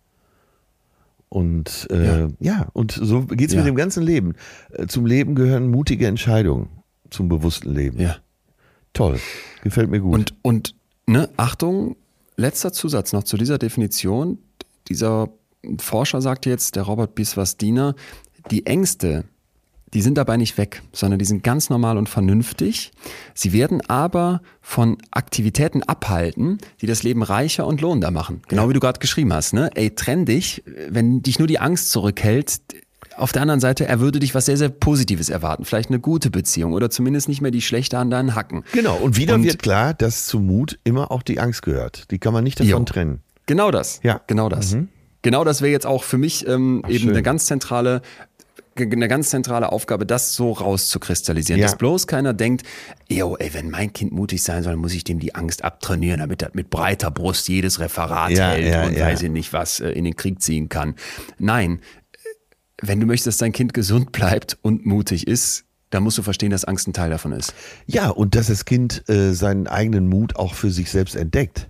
Und äh, ja. ja. und so geht's ja. mit dem ganzen Leben. Äh, zum Leben gehören mutige Entscheidungen, zum bewussten Leben. Ja. Toll. Gefällt mir gut. Und, und ne, Achtung, letzter Zusatz noch zu dieser Definition. Dieser Forscher sagte jetzt, der Robert Biswas-Diener, die Ängste, die sind dabei nicht weg, sondern die sind ganz normal und vernünftig. Sie werden aber von Aktivitäten abhalten, die das Leben reicher und lohnender machen. Genau ja. wie du gerade geschrieben hast, ne? Ey, trenn dich, wenn dich nur die Angst zurückhält, auf der anderen Seite, er würde dich was sehr, sehr Positives erwarten. Vielleicht eine gute Beziehung oder zumindest nicht mehr die schlechte an deinen Hacken. Genau, und wieder und, wird klar, dass zu Mut immer auch die Angst gehört. Die kann man nicht davon jo. trennen. Genau das. Ja. Genau das. Mhm. Genau das wäre jetzt auch für mich ähm, Ach, eben schön. eine ganz zentrale eine ganz zentrale Aufgabe, das so rauszukristallisieren. Ja. Dass bloß keiner denkt, yo, ey, wenn mein Kind mutig sein soll, muss ich dem die Angst abtrainieren, damit er mit breiter Brust jedes Referat ja, hält ja, und weiß ich nicht was äh, in den Krieg ziehen kann. Nein, wenn du möchtest, dass dein Kind gesund bleibt und mutig ist, dann musst du verstehen, dass Angst ein Teil davon ist. Ja, und dass das Kind äh, seinen eigenen Mut auch für sich selbst entdeckt.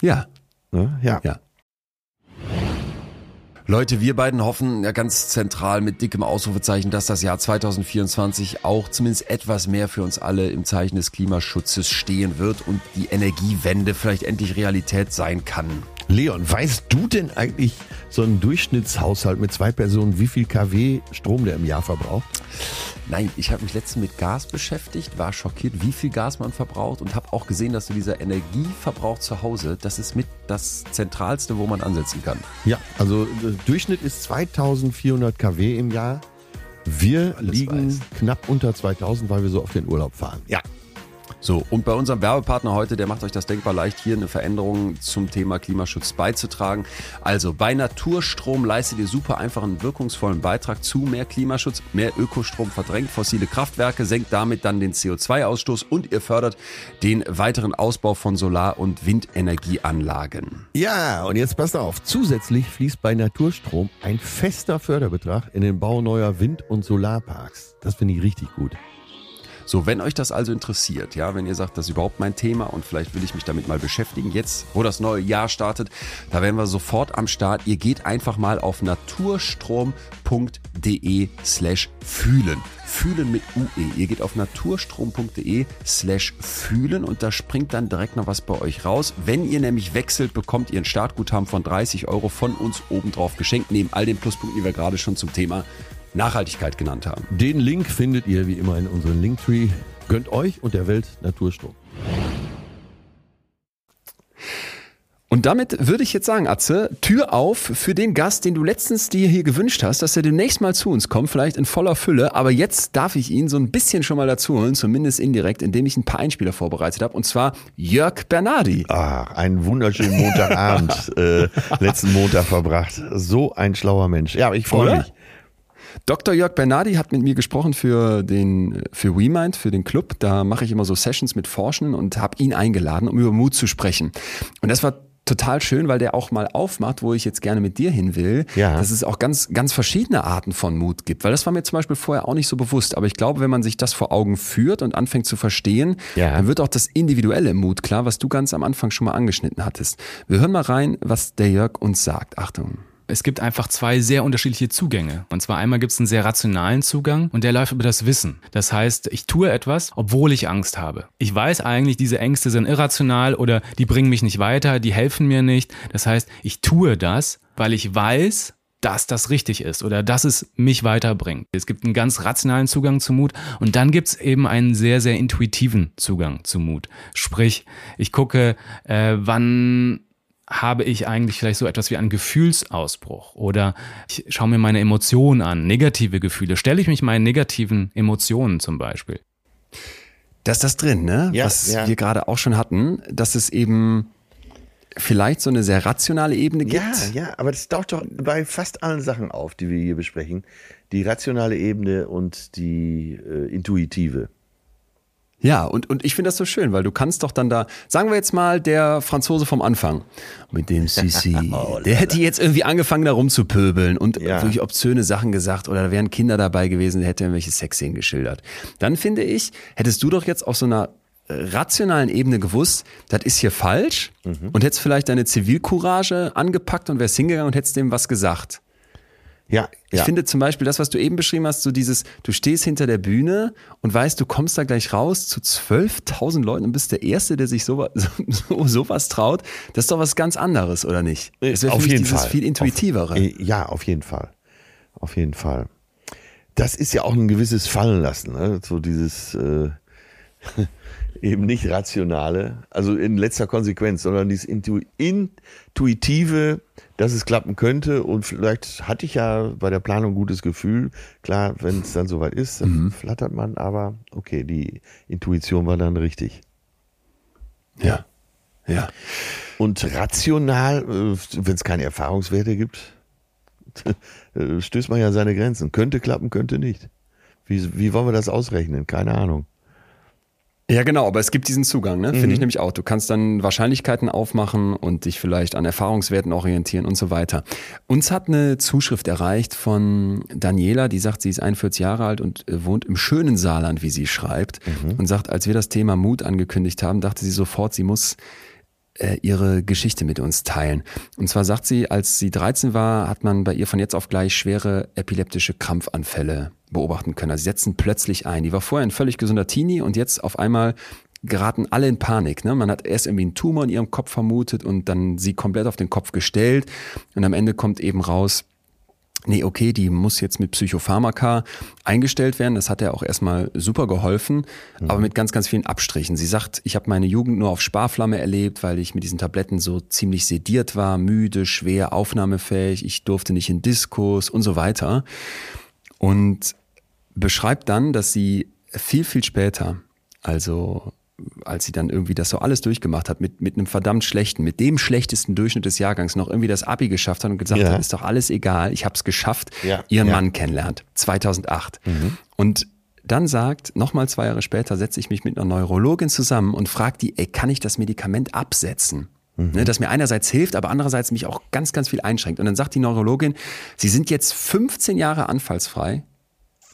Ja. Ne? Ja. ja. Leute, wir beiden hoffen ja ganz zentral mit dickem Ausrufezeichen, dass das Jahr 2024 auch zumindest etwas mehr für uns alle im Zeichen des Klimaschutzes stehen wird und die Energiewende vielleicht endlich Realität sein kann. Leon, weißt du denn eigentlich so einen Durchschnittshaushalt mit zwei Personen, wie viel kW Strom der im Jahr verbraucht? Nein, ich habe mich letztens mit Gas beschäftigt, war schockiert, wie viel Gas man verbraucht und habe auch gesehen, dass so dieser Energieverbrauch zu Hause, das ist mit das Zentralste, wo man ansetzen kann. Ja, also der Durchschnitt ist 2400 kW im Jahr. Wir Alles liegen weiß. knapp unter 2000, weil wir so auf den Urlaub fahren. Ja. So, und bei unserem Werbepartner heute, der macht euch das denkbar leicht, hier eine Veränderung zum Thema Klimaschutz beizutragen. Also bei Naturstrom leistet ihr super einfach einen wirkungsvollen Beitrag zu mehr Klimaschutz. Mehr Ökostrom verdrängt fossile Kraftwerke, senkt damit dann den CO2-Ausstoß und ihr fördert den weiteren Ausbau von Solar- und Windenergieanlagen. Ja, und jetzt passt auf. Zusätzlich fließt bei Naturstrom ein fester Förderbetrag in den Bau neuer Wind- und Solarparks. Das finde ich richtig gut. So, wenn euch das also interessiert, ja, wenn ihr sagt, das ist überhaupt mein Thema und vielleicht will ich mich damit mal beschäftigen, jetzt, wo das neue Jahr startet, da wären wir sofort am Start. Ihr geht einfach mal auf naturstrom.de slash fühlen. Fühlen mit UE. Ihr geht auf naturstrom.de slash fühlen und da springt dann direkt noch was bei euch raus. Wenn ihr nämlich wechselt, bekommt ihr ein Startguthaben von 30 Euro von uns obendrauf geschenkt, neben all den Pluspunkten, die wir gerade schon zum Thema Nachhaltigkeit genannt haben. Den Link findet ihr wie immer in unserem Linktree. Gönnt euch und der Welt Naturstrom. Und damit würde ich jetzt sagen, Atze, Tür auf für den Gast, den du letztens dir hier gewünscht hast, dass er demnächst mal zu uns kommt, vielleicht in voller Fülle. Aber jetzt darf ich ihn so ein bisschen schon mal dazu holen, zumindest indirekt, indem ich ein paar Einspieler vorbereitet habe. Und zwar Jörg Bernardi. Ach, einen wunderschönen Montagabend, äh, letzten Montag verbracht. So ein schlauer Mensch. Ja, ich freue mich. Dr. Jörg Bernardi hat mit mir gesprochen für den für WeMind, für den Club. Da mache ich immer so Sessions mit Forschenden und habe ihn eingeladen, um über Mut zu sprechen. Und das war total schön, weil der auch mal aufmacht, wo ich jetzt gerne mit dir hin will, Ja. dass es auch ganz, ganz verschiedene Arten von Mut gibt. Weil das war mir zum Beispiel vorher auch nicht so bewusst. Aber ich glaube, wenn man sich das vor Augen führt und anfängt zu verstehen, Ja. dann wird auch das individuelle Mut klar, was du ganz am Anfang schon mal angeschnitten hattest. Wir hören mal rein, was der Jörg uns sagt. Achtung. Es gibt einfach zwei sehr unterschiedliche Zugänge. Und zwar einmal gibt es einen sehr rationalen Zugang und der läuft über das Wissen. Das heißt, ich tue etwas, obwohl ich Angst habe. Ich weiß eigentlich, diese Ängste sind irrational oder die bringen mich nicht weiter, die helfen mir nicht. Das heißt, ich tue das, weil ich weiß, dass das richtig ist oder dass es mich weiterbringt. Es gibt einen ganz rationalen Zugang zu Mut und dann gibt es eben einen sehr, sehr intuitiven Zugang zu Mut. Sprich, ich gucke, äh, wann habe ich eigentlich vielleicht so etwas wie einen Gefühlsausbruch oder ich schaue mir meine Emotionen an, negative Gefühle. Stelle ich mich meinen negativen Emotionen zum Beispiel. Da ist das drin, ne? Ja, Was ja. wir gerade auch schon hatten, dass es eben vielleicht so eine sehr rationale Ebene gibt. Ja, ja, aber das taucht doch bei fast allen Sachen auf, die wir hier besprechen. Die rationale Ebene und die äh, intuitive. Ja, und, und ich finde das so schön, weil du kannst doch dann da, sagen wir jetzt mal, der Franzose vom Anfang, mit dem Sissi, der hätte jetzt irgendwie angefangen, da rumzupöbeln und Ja. wirklich obszöne Sachen gesagt oder da wären Kinder dabei gewesen, der hätte irgendwelche Sexszenen geschildert. Dann finde ich, hättest du doch jetzt auf so einer äh, rationalen Ebene gewusst, das ist hier falsch und hättest vielleicht deine Zivilcourage angepackt und wärst hingegangen und hättest dem was gesagt. Ja, Ich ja. finde zum Beispiel das, was du eben beschrieben hast, so dieses, du stehst hinter der Bühne und weißt, du kommst da gleich raus zu 12.000 Leuten und bist der Erste, der sich sowas, so, sowas traut. Das ist doch was ganz anderes, oder nicht? Das wäre auf jeden dieses Fall. viel intuitivere. Auf, äh, ja, auf jeden Fall. Auf jeden Fall. Das ist ja auch ein gewisses Fallenlassen, ne? so dieses äh, eben nicht rationale, also in letzter Konsequenz, sondern dieses Intu intuitive, dass es klappen könnte und vielleicht hatte ich ja bei der Planung ein gutes Gefühl. Klar, wenn es dann soweit ist, dann Mhm. flattert man, aber okay, die Intuition war dann richtig. ja. Ja. Und rational, äh, wenn es keine Erfahrungswerte gibt, äh, stößt man ja seine Grenzen. Könnte klappen, könnte nicht. Wie, wie wollen wir das ausrechnen? Keine Ahnung. Ja, genau, aber es gibt diesen Zugang, ne? Mhm. Finde ich nämlich auch. Du kannst dann Wahrscheinlichkeiten aufmachen und dich vielleicht an Erfahrungswerten orientieren und so weiter. Uns hat eine Zuschrift erreicht von Daniela, die sagt, sie ist 41 Jahre alt und äh, wohnt im schönen Saarland, wie sie schreibt. Mhm. Und sagt, als wir das Thema Mut angekündigt haben, dachte sie sofort, sie muss äh, ihre Geschichte mit uns teilen. Und zwar sagt sie, als sie 13 war, hat man bei ihr von jetzt auf gleich schwere epileptische Krampfanfälle beobachten können. Also sie setzen plötzlich ein. Die war vorher ein völlig gesunder Teenie und jetzt auf einmal geraten alle in Panik. Ne? Man hat erst irgendwie einen Tumor in ihrem Kopf vermutet und dann sie komplett auf den Kopf gestellt. Und am Ende kommt eben raus, nee, okay, die muss jetzt mit Psychopharmaka eingestellt werden. Das hat ja auch erstmal super geholfen, mhm. aber mit ganz, ganz vielen Abstrichen. Sie sagt, ich habe meine Jugend nur auf Sparflamme erlebt, weil ich mit diesen Tabletten so ziemlich sediert war, müde, schwer, aufnahmefähig, ich durfte nicht in Diskurs und so weiter. Und beschreibt dann, dass sie viel, viel später, also als sie dann irgendwie das so alles durchgemacht hat, mit, mit einem verdammt schlechten, mit dem schlechtesten Durchschnitt des Jahrgangs noch irgendwie das Abi geschafft hat und gesagt ja. hat, ist doch alles egal, ich habe es geschafft, ja. ihren ja. Mann kennenlernt, 2008. Mhm. Und dann sagt, nochmal zwei Jahre später setze ich mich mit einer Neurologin zusammen und frage die, ey, kann ich das Medikament absetzen? Mhm. Ne, das mir einerseits hilft, aber andererseits mich auch ganz, ganz viel einschränkt. Und dann sagt die Neurologin, Sie sind jetzt 15 Jahre anfallsfrei.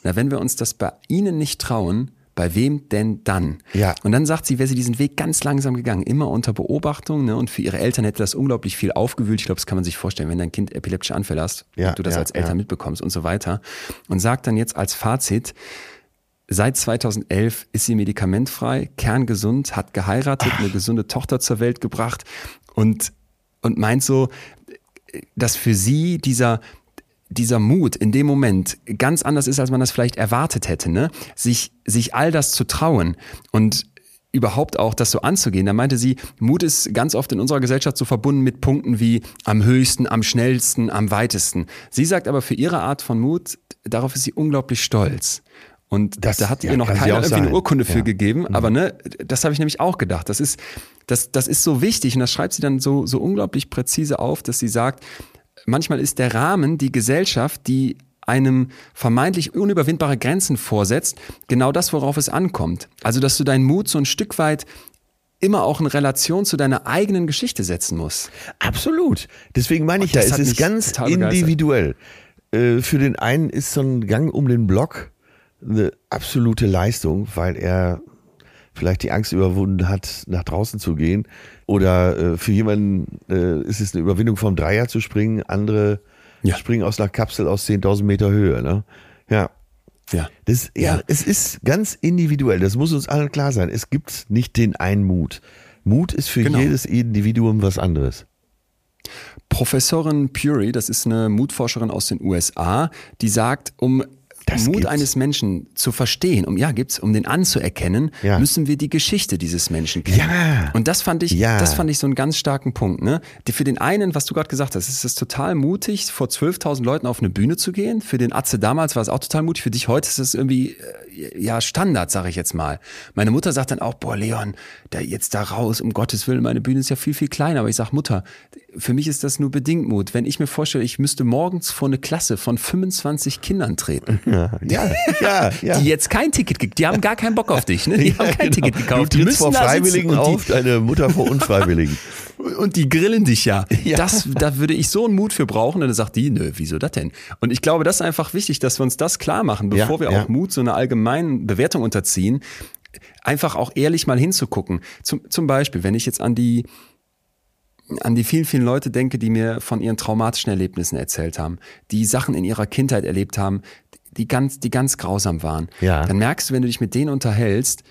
Na, wenn wir uns das bei Ihnen nicht trauen, bei wem denn dann? Ja. Und dann sagt sie, wäre sie diesen Weg ganz langsam gegangen, immer unter Beobachtung. Ne? Und für ihre Eltern hätte das unglaublich viel aufgewühlt. Ich glaube, das kann man sich vorstellen, wenn dein Kind epileptische Anfälle hast ja, und du das ja, als Eltern ja. mitbekommst und so weiter. Und sagt dann jetzt als Fazit, Seit 2011 ist sie medikamentfrei, kerngesund, hat geheiratet, Ach. eine gesunde Tochter zur Welt gebracht und, und meint so, dass für sie dieser, dieser Mut in dem Moment ganz anders ist, als man das vielleicht erwartet hätte, ne? Sich, sich all das zu trauen und überhaupt auch das so anzugehen. Da meinte sie, Mut ist ganz oft in unserer Gesellschaft so verbunden mit Punkten wie am höchsten, am schnellsten, am weitesten. Sie sagt aber für ihre Art von Mut, darauf ist sie unglaublich stolz. Und das, da hat ja, ihr noch keiner irgendwie eine Urkunde für ja. gegeben. Mhm. Aber ne, das habe ich nämlich auch gedacht. Das ist, das, das ist so wichtig und das schreibt sie dann so, so unglaublich präzise auf, dass sie sagt, manchmal ist der Rahmen die Gesellschaft, die einem vermeintlich unüberwindbare Grenzen vorsetzt, genau das, worauf es ankommt. Also, dass du deinen Mut so ein Stück weit immer auch in Relation zu deiner eigenen Geschichte setzen musst. Absolut. Deswegen meine ich ja, es ist ganz individuell. Äh, für den einen ist so ein Gang um den Block eine absolute Leistung, weil er vielleicht die Angst überwunden hat, nach draußen zu gehen. Oder äh, für jemanden äh, ist es eine Überwindung vom Dreier zu springen, andere ja. springen aus einer Kapsel aus 10.000 Meter Höhe. Ne? Ja. Ja. Das, ja, ja, es ist ganz individuell. Das muss uns allen klar sein. Es gibt nicht den einen Mut. Mut ist für genau. jedes Individuum was anderes. Professorin Puri, das ist eine Mutforscherin aus den USA, die sagt, um das Mut gibt's. eines Menschen zu verstehen, um ja gibt's, um den anzuerkennen, ja. müssen wir die Geschichte dieses Menschen kennen. Ja. Und das fand ich, ja. das fand ich so einen ganz starken Punkt. Ne? Für den einen, was du gerade gesagt hast, ist es total mutig, vor 12.000 Leuten auf eine Bühne zu gehen. Für den Atze damals war es auch total mutig. Für dich heute ist es irgendwie äh, ja Standard, sage ich jetzt mal. Meine Mutter sagt dann auch, boah Leon, da jetzt da raus, um Gottes Willen, meine Bühne ist ja viel viel kleiner. Aber ich sag Mutter, für mich ist das nur bedingt Mut. Wenn ich mir vorstelle, ich müsste morgens vor eine Klasse von 25 Kindern treten. Ja, ja, ja, ja. Die jetzt kein Ticket gekauft, die haben gar keinen Bock auf dich, ne? Die haben kein genau. Ticket gekauft. Du die müssen vor Freiwilligen auf, deine Mutter vor Unfreiwilligen. und die grillen dich ja. ja. Das, da würde ich so einen Mut für brauchen. Und dann sagt die, nö, wieso das denn? Und ich glaube, das ist einfach wichtig, dass wir uns das klar machen, bevor ja, wir auch Mut so einer allgemeinen Bewertung unterziehen. Einfach auch ehrlich mal hinzugucken. Zum, zum Beispiel, wenn ich jetzt an die, an die vielen, vielen Leute denke, die mir von ihren traumatischen Erlebnissen erzählt haben, die Sachen in ihrer Kindheit erlebt haben, die ganz, die ganz grausam waren. Ja. Dann merkst du, wenn du dich mit denen unterhältst,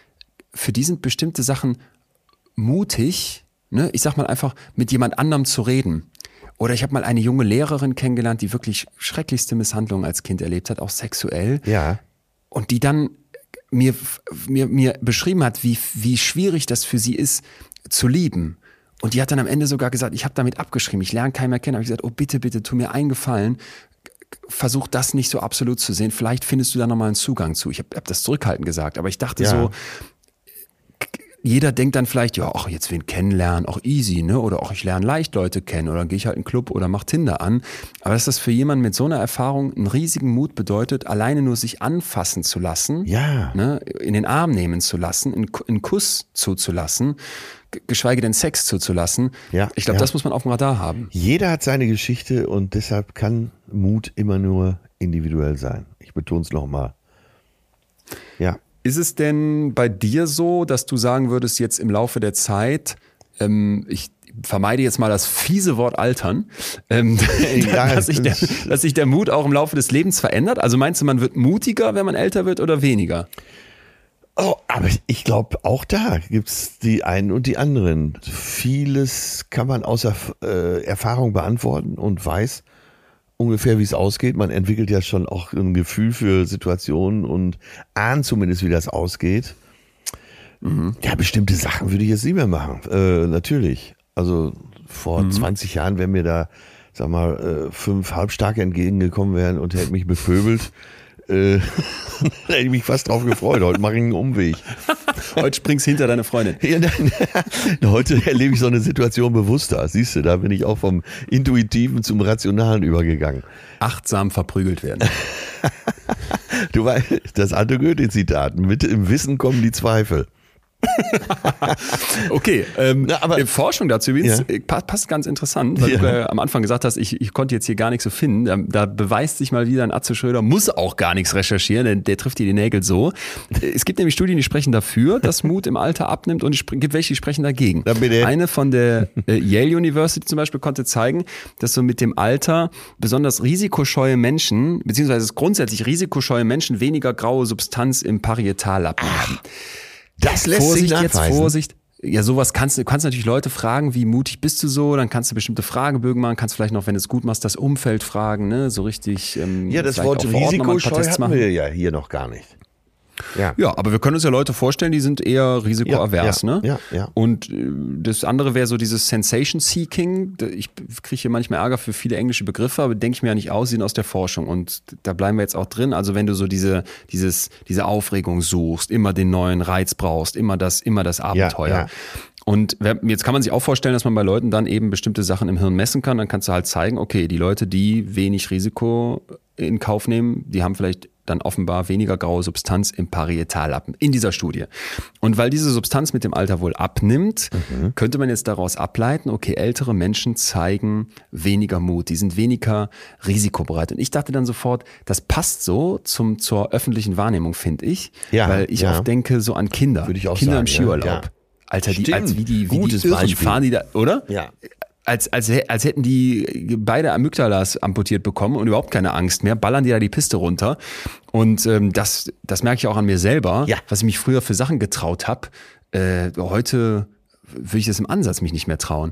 für die sind bestimmte Sachen mutig, ne? ich sag mal einfach, mit jemand anderem zu reden. Oder ich habe mal eine junge Lehrerin kennengelernt, die wirklich schrecklichste Misshandlungen als Kind erlebt hat, auch sexuell. Ja. Und die dann mir, mir, mir beschrieben hat, wie, wie schwierig das für sie ist, zu lieben. Und die hat dann am Ende sogar gesagt, ich habe damit abgeschrieben, ich lerne keinen mehr kennen. Habe ich gesagt, oh bitte, bitte, tu mir einen Gefallen, versuch das nicht so absolut zu sehen. Vielleicht findest du da nochmal einen Zugang zu. Ich habe hab das zurückhaltend gesagt, aber ich dachte ja. so, jeder denkt dann vielleicht, ja, ach, jetzt wen kennenlernen, auch easy, ne? Oder auch ich lerne leicht Leute kennen oder gehe ich halt in einen Club oder mach Tinder an. Aber dass das für jemanden mit so einer Erfahrung einen riesigen Mut bedeutet, alleine nur sich anfassen zu lassen, ja. ne? in den Arm nehmen zu lassen, einen, einen Kuss zuzulassen, geschweige denn Sex zuzulassen. Ja, ich glaube, ja. das muss man auf dem Radar haben. Jeder hat seine Geschichte und deshalb kann Mut immer nur individuell sein. Ich betone es nochmal. Ja. Ist es denn bei dir so, dass du sagen würdest, jetzt im Laufe der Zeit, ähm, ich vermeide jetzt mal das fiese Wort altern, ähm, ja, dass, sich der, dass sich der Mut auch im Laufe des Lebens verändert? Also meinst du, man wird mutiger, wenn man älter wird oder weniger? Oh, aber ich glaube, auch da gibt's die einen und die anderen. Vieles kann man außer äh, Erfahrung beantworten und weiß ungefähr, wie es ausgeht. Man entwickelt ja schon auch ein Gefühl für Situationen und ahnt zumindest, wie das ausgeht. Mhm. Ja, bestimmte Sachen würde ich jetzt nicht mehr machen. Äh, natürlich. Also vor mhm. 20 Jahren, wenn mir da, sag mal, äh, fünf Halbstarke entgegengekommen wären und hätten mich bepöbelt, äh, da hätte ich mich fast drauf gefreut. Heute mache ich einen Umweg. Heute springst hinter deine Freundin. Heute erlebe ich so eine Situation bewusster. Siehst du, da bin ich auch vom Intuitiven zum Rationalen übergegangen. Achtsam verprügelt werden. du weißt, das alte Goethe-Zitat, mit im Wissen kommen die Zweifel. okay, ähm, Na, aber, Forschung dazu übrigens ja. Äh, passt ganz interessant, weil ja. du äh, am Anfang gesagt hast, ich, ich konnte jetzt hier gar nichts so finden. Da, da beweist sich mal wieder ein Atze Schröder, muss auch gar nichts recherchieren, denn der trifft dir die Nägel so. Es gibt nämlich Studien, die sprechen dafür, dass Mut im Alter abnimmt und es gibt welche, die sprechen dagegen. Eine von der äh, Yale University zum Beispiel konnte zeigen, dass so mit dem Alter besonders risikoscheue Menschen, beziehungsweise grundsätzlich risikoscheue Menschen weniger graue Substanz im Parietallappen haben. Das lässt Vorsicht sich nachweisen. jetzt, Vorsicht. Ja, sowas kannst du, kannst natürlich Leute fragen, wie mutig bist du so, dann kannst du bestimmte Fragebögen machen, kannst vielleicht noch, wenn du es gut machst, das Umfeld fragen, ne, so richtig. Ähm, ja, das Wort Risikoscheu hatten wir ja hier noch gar nicht. Ja. ja, aber wir können uns ja Leute vorstellen, die sind eher risikoavers, ja, ja, ne? Ja, ja. Und äh, das andere wäre so dieses Sensation Seeking. Ich kriege hier manchmal Ärger für viele englische Begriffe, aber denke ich mir ja nicht aus, sie sind aus der Forschung. Und da bleiben wir jetzt auch drin. Also wenn du so diese, dieses, diese Aufregung suchst, immer den neuen Reiz brauchst, immer das, immer das Abenteuer. Ja. Und jetzt kann man sich auch vorstellen, dass man bei Leuten dann eben bestimmte Sachen im Hirn messen kann. Dann kannst du halt zeigen, okay, die Leute, die wenig Risiko in Kauf nehmen, die haben vielleicht dann offenbar weniger graue Substanz im Parietallappen in dieser Studie. Und weil diese Substanz mit dem Alter wohl abnimmt, mhm. könnte man jetzt daraus ableiten, okay, ältere Menschen zeigen weniger Mut, die sind weniger risikobereit. Und ich dachte dann sofort, das passt so zum, zur öffentlichen Wahrnehmung, finde ich, ja, weil ich ja. oft denke so an Kinder, Würde ich auch Kinder sagen, im Skiurlaub. Ja, Alter, die, als wie die, wie Gutes die Irren fahren die da, oder? Ja als, als, als hätten die beide Amygdalas amputiert bekommen und überhaupt keine Angst mehr, ballern die da die Piste runter. Und ähm, das, das merke ich auch an mir selber, ja. was ich mich früher für Sachen getraut habe. Äh, heute würde ich das im Ansatz mich nicht mehr trauen.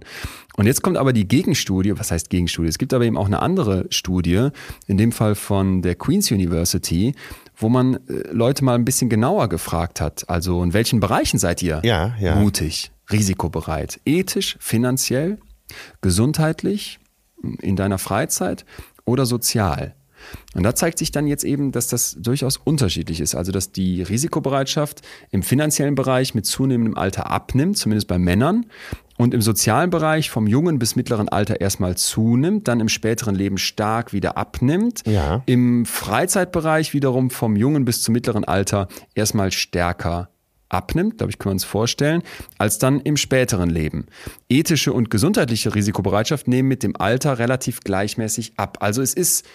Und jetzt kommt aber die Gegenstudie, was heißt Gegenstudie? Es gibt aber eben auch eine andere Studie, in dem Fall von der Queen's University, wo man äh, Leute mal ein bisschen genauer gefragt hat. Also in welchen Bereichen seid ihr ja, ja. mutig, risikobereit, ethisch, finanziell, gesundheitlich, in deiner Freizeit oder sozial. Und da zeigt sich dann jetzt eben, dass das durchaus unterschiedlich ist. Also, dass die Risikobereitschaft im finanziellen Bereich mit zunehmendem Alter abnimmt, zumindest bei Männern, und im sozialen Bereich vom jungen bis mittleren Alter erstmal zunimmt, dann im späteren Leben stark wieder abnimmt. Ja. Im Freizeitbereich wiederum vom jungen bis zum mittleren Alter erstmal stärker abnimmt, glaube ich, können wir uns vorstellen, als dann im späteren Leben. Ethische und gesundheitliche Risikobereitschaft nehmen mit dem Alter relativ gleichmäßig ab. Also es ist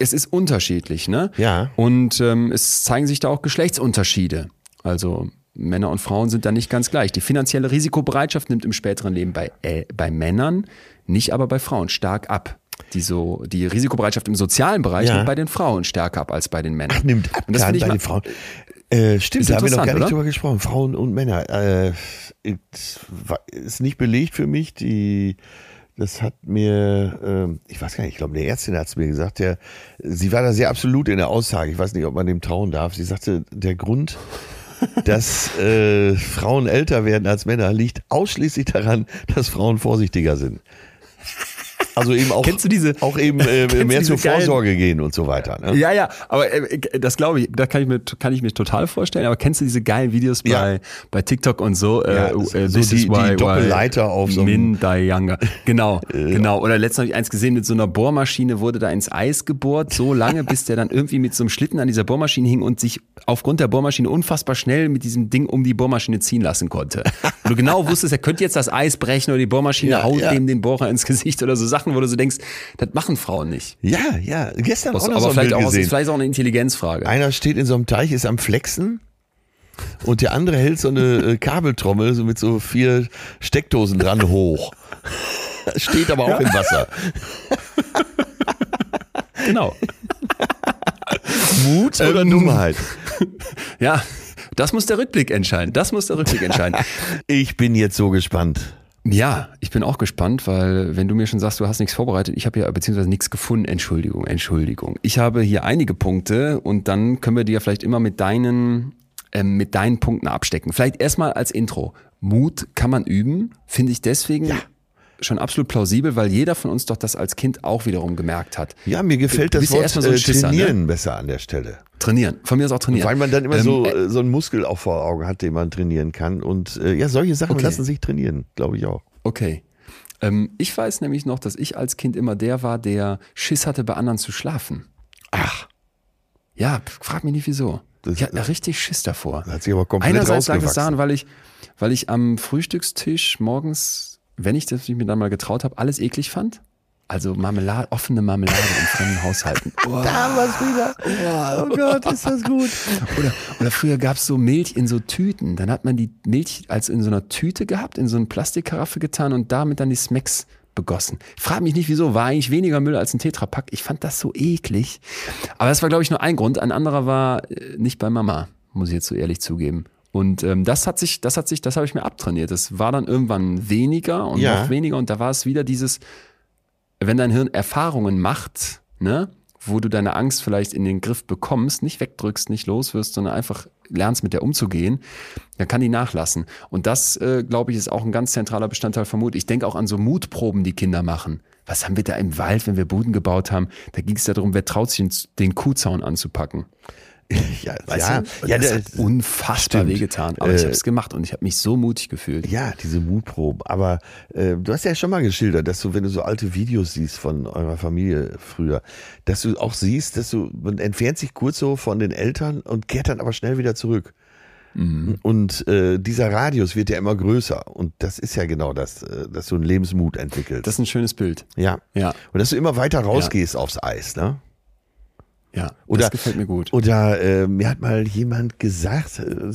es ist unterschiedlich, ne? Ja. Und ähm, es zeigen sich da auch Geschlechtsunterschiede. Also Männer und Frauen sind da nicht ganz gleich. Die finanzielle Risikobereitschaft nimmt im späteren Leben bei, äh, bei Männern, nicht aber bei Frauen stark ab. Die, so, die Risikobereitschaft im sozialen Bereich ja. nimmt bei den Frauen stärker ab als bei den Männern. Ach, nimmt ab und das bei den Frauen. Äh, stimmt, da haben wir noch gar nicht oder? drüber gesprochen. Frauen und Männer. Äh, ist nicht belegt für mich. Die, das hat mir, äh, ich weiß gar nicht, ich glaube, eine Ärztin hat es mir gesagt, der, sie war da sehr absolut in der Aussage. Ich weiß nicht, ob man dem trauen darf. Sie sagte, der Grund, dass äh, Frauen älter werden als Männer, liegt ausschließlich daran, dass Frauen vorsichtiger sind. Also eben auch, kennst du diese, auch eben äh, mehr zur Vorsorge gehen und so weiter. Ne? Ja, ja, aber äh, das glaube ich, da kann ich mir kann ich mir total vorstellen. Aber kennst du diese geilen Videos bei ja. bei TikTok und so? Äh, ja, äh, so die, why, die Doppelleiter why auf so Min Younger. Genau, genau. Oder letztens habe ich eins gesehen mit so einer Bohrmaschine wurde da ins Eis gebohrt, so lange, bis der dann irgendwie mit so einem Schlitten an dieser Bohrmaschine hing und sich aufgrund der Bohrmaschine unfassbar schnell mit diesem Ding um die Bohrmaschine ziehen lassen konnte. Und du genau wusstest, er könnte jetzt das Eis brechen oder die Bohrmaschine ja, haut dem den Bohrer ins Gesicht oder so Sachen Sachen, wo du so denkst, das machen Frauen nicht. Ja, ja. Gestern Was, auch noch aber so vielleicht, auch, gesehen. vielleicht auch eine Intelligenzfrage. Einer steht in so einem Teich, ist am Flexen und der andere hält so eine äh, Kabeltrommel so mit so vier Steckdosen dran hoch. steht aber auch ja. im Wasser. genau. Mut oder ähm, Dummheit? Ja, Das muss der Rückblick entscheiden. Das muss der Rückblick entscheiden. Ich bin jetzt so gespannt. Ja, ich bin auch gespannt, weil wenn du mir schon sagst, du hast nichts vorbereitet, ich habe ja beziehungsweise nichts gefunden. Entschuldigung, Entschuldigung. Ich habe hier einige Punkte und dann können wir die ja vielleicht immer mit deinen ähm, mit deinen Punkten abstecken. Vielleicht erstmal als Intro. Mut kann man üben, finde ich deswegen Ja. Schon absolut plausibel, weil jeder von uns doch das als Kind auch wiederum gemerkt hat. Ja, mir gefällt Du das ja Wort erstmal so äh, Schisser, ne? trainieren besser an der Stelle. Trainieren. Von mir aus auch trainieren. Weil man dann immer Ähm, so, äh, so einen Muskel auch vor Augen hat, den man trainieren kann. Und äh, ja, solche Sachen Okay. lassen sich trainieren, glaube ich auch. Okay. Ähm, ich weiß nämlich noch, dass ich als Kind immer der war, der Schiss hatte, bei anderen zu schlafen. Ach, Ja, frag mich nicht wieso. Das- ich hatte richtig Schiss davor. hat sich aber komplett Einerseits lag es daran, weil ich, weil ich am Frühstückstisch morgens, wenn ich das mir dann mal getraut habe, alles eklig fand. Also Marmelade, offene Marmelade in fremden Haushalten. Oh. Da war's wieder. Oh Gott, ist das gut. Oder, oder früher gab's so Milch in so Tüten. Dann hat man die Milch als in so einer Tüte gehabt, in so eine Plastikkaraffe getan und damit dann die Smacks begossen. Frag mich nicht wieso, war eigentlich weniger Müll als ein Tetrapack. Ich fand das so eklig. Aber das war, glaube ich, nur ein Grund. Ein anderer war äh, nicht bei Mama, muss ich jetzt so ehrlich zugeben. Und ähm, das hat sich, das hat sich, das habe ich mir abtrainiert. Das war dann irgendwann weniger und Ja. noch weniger. Und da war es wieder dieses, wenn dein Hirn Erfahrungen macht, ne, wo du deine Angst vielleicht in den Griff bekommst, nicht wegdrückst, nicht los wirst, sondern einfach lernst, mit der umzugehen, dann kann die nachlassen. Und das, äh, glaube ich, ist auch ein ganz zentraler Bestandteil von Mut. Ich denke auch an so Mutproben, die Kinder machen. Was haben wir da im Wald, wenn wir Buden gebaut haben? Da ging es ja darum, wer traut sich, den Kuhzaun anzupacken. Ja, Weißt ja, du? ja, das der- hat unfassbar stimmt. wehgetan. Aber ich Äh, habe es gemacht und ich habe mich so mutig gefühlt. Ja, diese Mutproben. Aber äh, du hast ja schon mal geschildert, dass du, wenn du so alte Videos siehst von eurer Familie früher, dass du auch siehst, dass du, man entfernt sich kurz so von den Eltern und kehrt dann aber schnell wieder zurück. Und äh, dieser Radius wird ja immer größer. Und das ist ja genau das, äh, dass du einen Lebensmut entwickelst. Das ist ein schönes Bild. ja. Ja, Und dass du immer weiter rausgehst aufs Eis, ne? Ja. Oder- das gefällt mir gut. Oder äh, mir hat mal jemand gesagt, äh,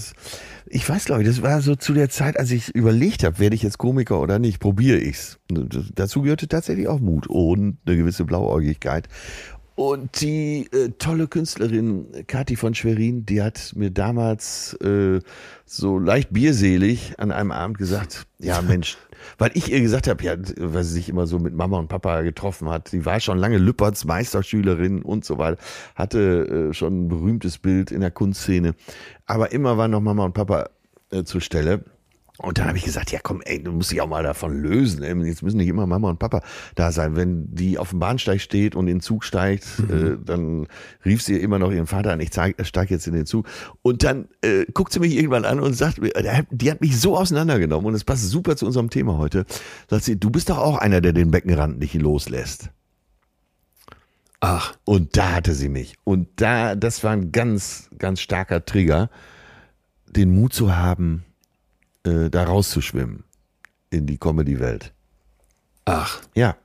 ich weiß glaube ich, das war so zu der Zeit, als ich überlegt habe, werde ich jetzt Komiker oder nicht, probiere ich's. Dazu gehörte tatsächlich auch Mut und eine gewisse Blauäugigkeit. Und die äh, tolle Künstlerin Kathi von Schwerin, die hat mir damals äh, so leicht bierselig an einem Abend gesagt, ja Mensch, weil ich ihr gesagt habe, ja, weil sie sich immer so mit Mama und Papa getroffen hat. Sie war schon lange Lüpperts Meisterschülerin und so weiter, hatte äh, schon ein berühmtes Bild in der Kunstszene, aber immer waren noch Mama und Papa äh, zur Stelle. Und dann habe ich gesagt, ja komm, ey, du musst dich auch mal davon lösen. Ey. Jetzt müssen nicht immer Mama und Papa da sein. Wenn die auf dem Bahnsteig steht und in den Zug steigt, äh, dann rief sie immer noch ihren Vater an, ich steige jetzt in den Zug. Und dann äh, guckt sie mich irgendwann an und sagt, mir, äh, die hat mich so auseinandergenommen und es passt super zu unserem Thema heute. Sagt sie, du bist doch auch einer, der den Beckenrand nicht loslässt. Ach, Und da hatte sie mich. Und da, das war ein ganz, ganz starker Trigger, den Mut zu haben, äh, da rauszuschwimmen in die Comedy-Welt. ach. Ja.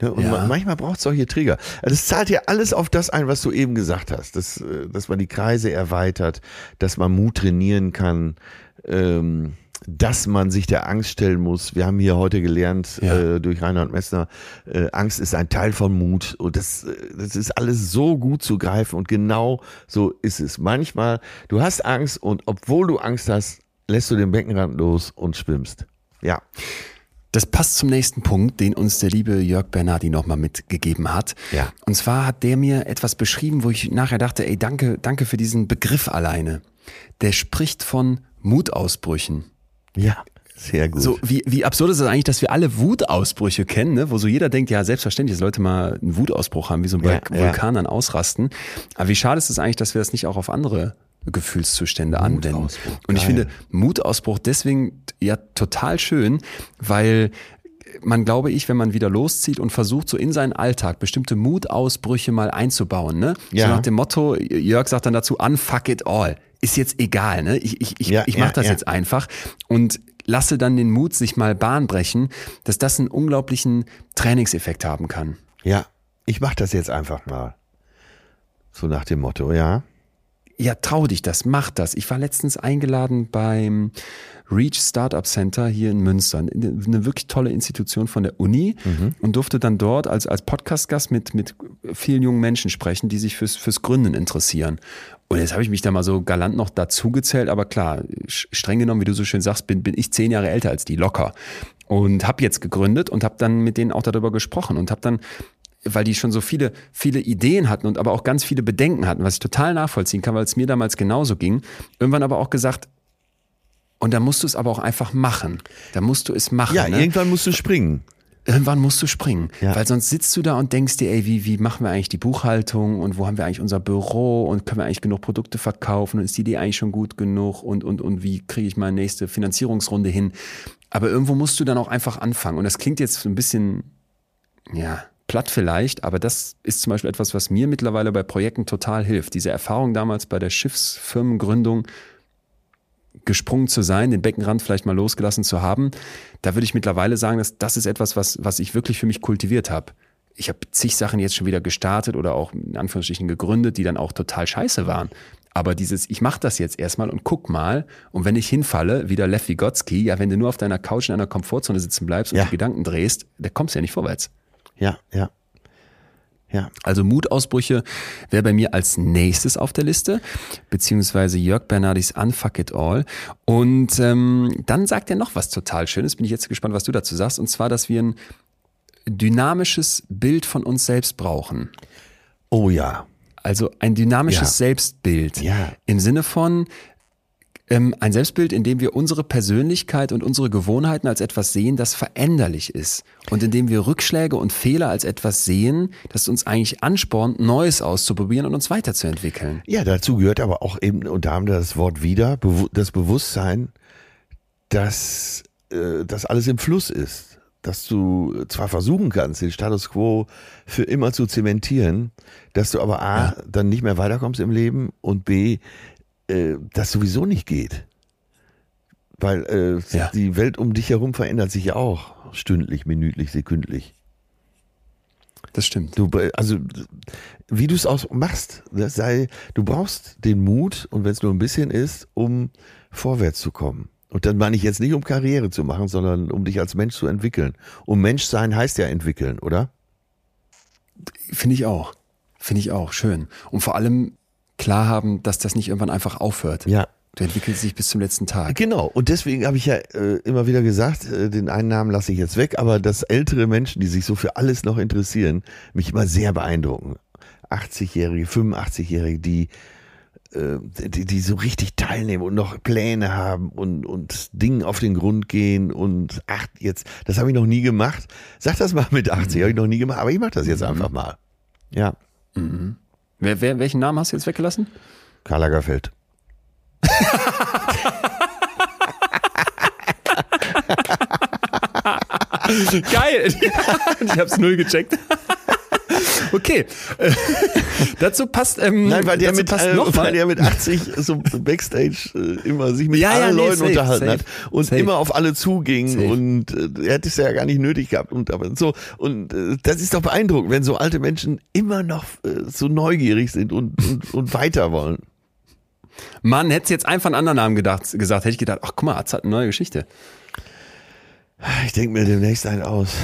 Ja, und Ja. ma- manchmal braucht es solche Trigger. Also Das zahlt ja alles auf das ein, was du eben gesagt hast. Dass, äh, dass man die Kreise erweitert, dass man Mut trainieren kann, ähm, dass man sich der Angst stellen muss. Wir haben hier heute gelernt Ja. äh, durch Reinhard Messner, äh, Angst ist ein Teil von Mut. Und das, äh, das ist alles so gut zu greifen. Und genau so ist es. Manchmal, du hast Angst und obwohl du Angst hast, lässt du den Beckenrand los und schwimmst. Ja. Das passt zum nächsten Punkt, den uns der liebe Jörg Bernardi nochmal mitgegeben hat. Ja. Und zwar hat der mir etwas beschrieben, wo ich nachher dachte, ey, danke, danke für diesen Begriff alleine. Der spricht von Mutausbrüchen. Ja. Sehr gut. So, wie, wie absurd ist es eigentlich, dass wir alle Wutausbrüche kennen, ne? wo so jeder denkt, ja, selbstverständlich, dass Leute mal einen Wutausbruch haben, wie so ein Ja, Vul- Vulkan dann ausrasten. Aber wie schade ist es eigentlich, dass wir das nicht auch auf andere Gefühlszustände anwenden. Und ich geil. finde Mutausbruch deswegen ja total schön, weil man glaube ich, wenn man wieder loszieht und versucht, so in seinen Alltag bestimmte Mutausbrüche mal einzubauen, ne? Ja. So nach dem Motto, Jörg sagt dann dazu, unfuck it all. Ist jetzt egal, ne? Ich, ich, ich, Ja, ich ja, mach das ja. jetzt einfach und lasse dann den Mut sich mal Bahn brechen, dass das einen unglaublichen Trainingseffekt haben kann. Ja, ich mach das jetzt einfach mal. So nach dem Motto, ja. Ja, trau dich das, mach das. Ich war letztens eingeladen beim Reach Startup Center hier in Münster, eine wirklich tolle Institution von der Uni mhm. und durfte dann dort als, als Podcast-Gast mit, mit vielen jungen Menschen sprechen, die sich fürs, fürs Gründen interessieren. Und jetzt habe ich mich da mal so galant noch dazugezählt, aber klar, streng genommen, wie du so schön sagst, bin, bin ich zehn Jahre älter als die, locker. Und habe jetzt gegründet und habe dann mit denen auch darüber gesprochen und habe dann weil die schon so viele, viele Ideen hatten und aber auch ganz viele Bedenken hatten, was ich total nachvollziehen kann, weil es mir damals genauso ging. Irgendwann aber auch gesagt, und da musst du es aber auch einfach machen. Da musst du es machen. Ja, ne? irgendwann musst du springen. Irgendwann musst du springen, ja. weil sonst sitzt du da und denkst dir, ey, wie, wie machen wir eigentlich die Buchhaltung und wo haben wir eigentlich unser Büro und können wir eigentlich genug Produkte verkaufen und ist die Idee eigentlich schon gut genug und, und, und wie kriege ich meine nächste Finanzierungsrunde hin? Aber irgendwo musst du dann auch einfach anfangen und das klingt jetzt so ein bisschen, ja, platt vielleicht, aber das ist zum Beispiel etwas, was mir mittlerweile bei Projekten total hilft. Diese Erfahrung damals bei der Schiffsfirmengründung, gesprungen zu sein, den Beckenrand vielleicht mal losgelassen zu haben, da würde ich mittlerweile sagen, dass das ist etwas, was, was ich wirklich für mich kultiviert habe. Ich habe zig Sachen jetzt schon wieder gestartet oder auch in Anführungsstrichen gegründet, die dann auch total scheiße waren. Aber dieses, ich mache das jetzt erstmal und guck mal, und wenn ich hinfalle, wieder Lev Vygotsky, ja, wenn du nur auf deiner Couch in einer Komfortzone sitzen bleibst und ja. die Gedanken drehst, da kommst du ja nicht vorwärts. Ja, ja. Ja. Also Mutausbrüche wäre bei mir als nächstes auf der Liste, beziehungsweise Jörg Bernardis Unfuck It All. Und ähm, dann sagt er noch was total Schönes, bin ich jetzt gespannt, was du dazu sagst, und zwar, dass wir ein dynamisches Bild von uns selbst brauchen. Oh ja. Also ein dynamisches ja. Selbstbild. Ja. Im Sinne von, ähm, ein Selbstbild, in dem wir unsere Persönlichkeit und unsere Gewohnheiten als etwas sehen, das veränderlich ist. Und in dem wir Rückschläge und Fehler als etwas sehen, das uns eigentlich anspornt, Neues auszuprobieren und uns weiterzuentwickeln. Ja, dazu gehört aber auch eben, und da haben wir das Wort wieder, das Bewusstsein, dass äh, das alles im Fluss ist. Dass du zwar versuchen kannst, den Status quo für immer zu zementieren, dass du aber A, ja. dann nicht mehr weiterkommst im Leben und B, äh, das sowieso nicht geht. Weil äh, ja. die Welt um dich herum verändert sich ja auch stündlich, minütlich, sekündlich. Das stimmt. Du, also, wie du es auch machst, das sei, du brauchst den Mut, und wenn es nur ein bisschen ist, um vorwärts zu kommen. Und dann meine ich jetzt nicht, um Karriere zu machen, sondern um dich als Mensch zu entwickeln. Und Mensch sein heißt ja entwickeln, oder? Finde ich auch. Finde ich auch. Schön. Und vor allem klar haben, dass das nicht irgendwann einfach aufhört. Ja. Du entwickelst dich bis zum letzten Tag. Genau. Und deswegen habe ich ja äh, immer wieder gesagt, äh, den einen Namen lasse ich jetzt weg, aber dass ältere Menschen, die sich so für alles noch interessieren, mich immer sehr beeindrucken. 80-Jährige, 85-Jährige, die, äh, die, die so richtig teilnehmen und noch Pläne haben und, und Dingen auf den Grund gehen und ach, jetzt, das habe ich noch nie gemacht. Sag das mal mit 80, mhm. habe ich noch nie gemacht, aber ich mache das jetzt mhm. einfach mal. Ja. Mhm. Wer, wer, welchen Namen hast du jetzt weggelassen? Karl Lagerfeld. Geil. ich hab's null gecheckt. Okay. Äh, dazu passt. Ähm, Nein, weil der, mit, passt äh, noch weil der mit 80 so Backstage äh, immer sich mit ja, allen ja, nee, Leuten safe, unterhalten safe, hat und safe. immer auf alle zuging und äh, er hätte es ja gar nicht nötig gehabt und aber so und äh, das ist doch beeindruckend, wenn so alte Menschen immer noch äh, so neugierig sind und, und, und weiter wollen. Mann, hätte jetzt einfach einen anderen Namen gedacht, gesagt, hätte ich gedacht, ach guck mal, Arzt hat eine neue Geschichte. Ich denke mir demnächst einen aus.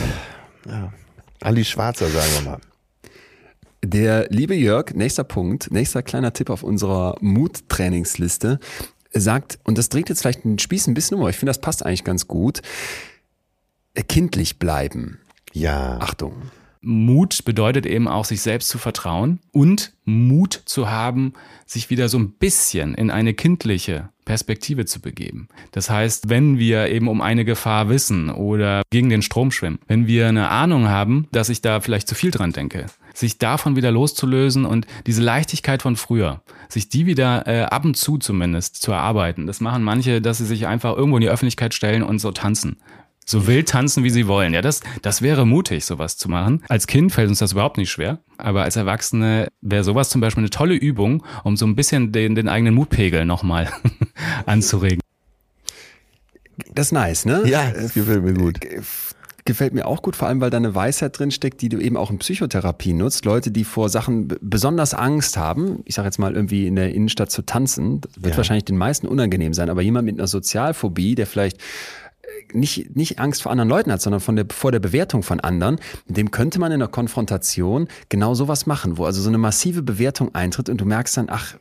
Ja. Ali Schwarzer, sagen wir mal. Der liebe Jörg, nächster Punkt, nächster kleiner Tipp auf unserer Mut-Trainingsliste, sagt, und das dreht jetzt vielleicht den Spieß ein bisschen um, aber ich finde, das passt eigentlich ganz gut, kindlich bleiben. Ja. Achtung. Mut bedeutet eben auch, sich selbst zu vertrauen und Mut zu haben, sich wieder so ein bisschen in eine kindliche Perspektive zu begeben. Das heißt, wenn wir eben um eine Gefahr wissen oder gegen den Strom schwimmen, wenn wir eine Ahnung haben, dass ich da vielleicht zu viel dran denke, sich davon wieder loszulösen und diese Leichtigkeit von früher, sich die wieder äh, ab und zu zumindest zu erarbeiten. Das machen manche, dass sie sich einfach irgendwo in die Öffentlichkeit stellen und so tanzen so wild tanzen, wie sie wollen. Ja, das, das wäre mutig, sowas zu machen. Als Kind fällt uns das überhaupt nicht schwer. Aber als Erwachsene wäre sowas zum Beispiel eine tolle Übung, um so ein bisschen den, den eigenen Mutpegel nochmal anzuregen. Das ist nice, ne? Ja, das gefällt mir gut. Gefällt mir auch gut, vor allem weil da eine Weisheit drin steckt, die du eben auch in Psychotherapie nutzt. Leute, die vor Sachen besonders Angst haben, ich sage jetzt mal irgendwie in der Innenstadt zu tanzen, das wird Ja. wahrscheinlich den meisten unangenehm sein, aber jemand mit einer Sozialphobie, der vielleicht äh, nicht, nicht Angst vor anderen Leuten hat, sondern von der, vor der Bewertung von anderen, dem könnte man in der Konfrontation genau sowas machen, wo also so eine massive Bewertung eintritt und du merkst dann, ach,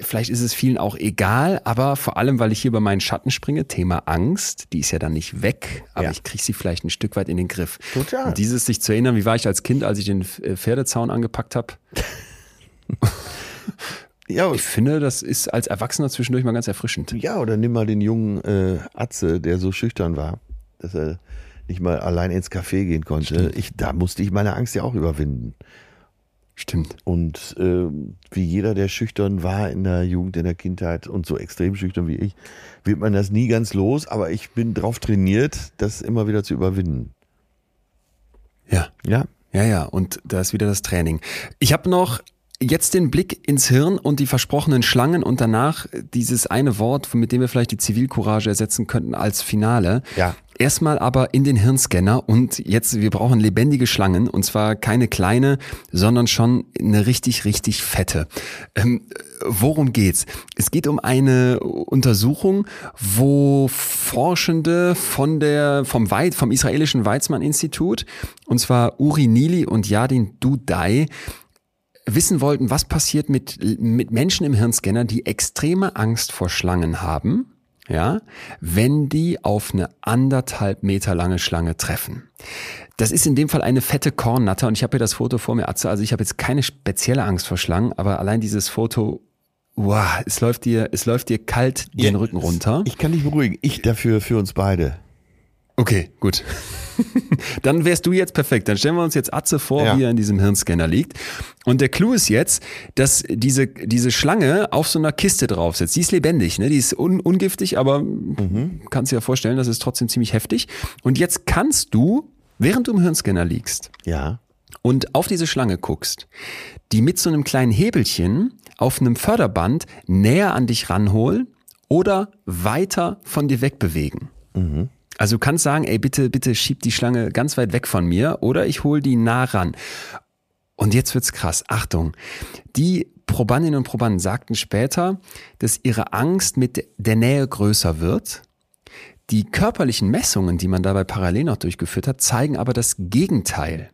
vielleicht ist es vielen auch egal, aber vor allem, weil ich hier über meinen Schatten springe, Thema Angst, die ist ja dann nicht weg, aber Ja. ich kriege sie vielleicht ein Stück weit in den Griff. Total. Und dieses sich zu erinnern, wie war ich als Kind, als ich den äh, Pferdezaun angepackt habe? Ja, Ich finde, das ist als Erwachsener zwischendurch mal ganz erfrischend. ja, oder nimm mal den jungen äh, Atze, der so schüchtern war, dass er nicht mal allein ins Café gehen konnte. Ich, da musste ich meine Angst ja auch überwinden. Stimmt. Und äh, wie jeder, der schüchtern war in der Jugend, in der Kindheit und so extrem schüchtern wie ich, wird man das nie ganz los, aber ich bin drauf trainiert, das immer wieder zu überwinden. Ja. Ja, Ja, ja, und da ist wieder das Training. Ich habe noch jetzt den Blick ins Hirn und die versprochenen Schlangen und danach dieses eine Wort, mit dem wir vielleicht die Zivilcourage ersetzen könnten als Finale. Ja. Erstmal aber in den Hirnscanner und jetzt, wir brauchen lebendige Schlangen und zwar keine kleine, sondern schon eine richtig, richtig fette. Ähm, worum geht's? Es geht um eine Untersuchung, wo Forschende von der, vom, Weit, vom israelischen Weizmann-Institut, und zwar Uri Nili und Yadin Dudai, wissen wollten, was passiert mit, mit Menschen im Hirnscanner, die extreme Angst vor Schlangen haben, ja, wenn die auf eine anderthalb Meter lange Schlange treffen. Das ist in dem Fall eine fette Kornnatter und ich habe hier das Foto vor mir, Atze. Also ich habe jetzt keine spezielle Angst vor Schlangen, aber allein dieses Foto, wow, es läuft dir, es läuft dir kalt den Ja, Rücken runter. ich kann dich beruhigen. Ich dafür für uns beide. Okay, gut. Dann wärst du jetzt perfekt. Dann stellen wir uns jetzt Atze vor, Ja. wie er in diesem Hirnscanner liegt. Und der Clou ist jetzt, dass diese, diese Schlange auf so einer Kiste drauf sitzt. Die ist lebendig, ne? Die ist un ungiftig, aber kannst dir ja vorstellen, das ist trotzdem ziemlich heftig. Und jetzt kannst du, während du im Hirnscanner liegst Ja. und auf diese Schlange guckst, die mit so einem kleinen Hebelchen auf einem Förderband näher an dich ranholen oder weiter von dir wegbewegen. Also du kannst sagen, ey, bitte, bitte schieb die Schlange ganz weit weg von mir oder ich hol die nah ran. Und jetzt wird's krass. Achtung. Die Probandinnen und Probanden sagten später, dass ihre Angst mit der Nähe größer wird. Die körperlichen Messungen, die man dabei parallel noch durchgeführt hat, zeigen aber das Gegenteil.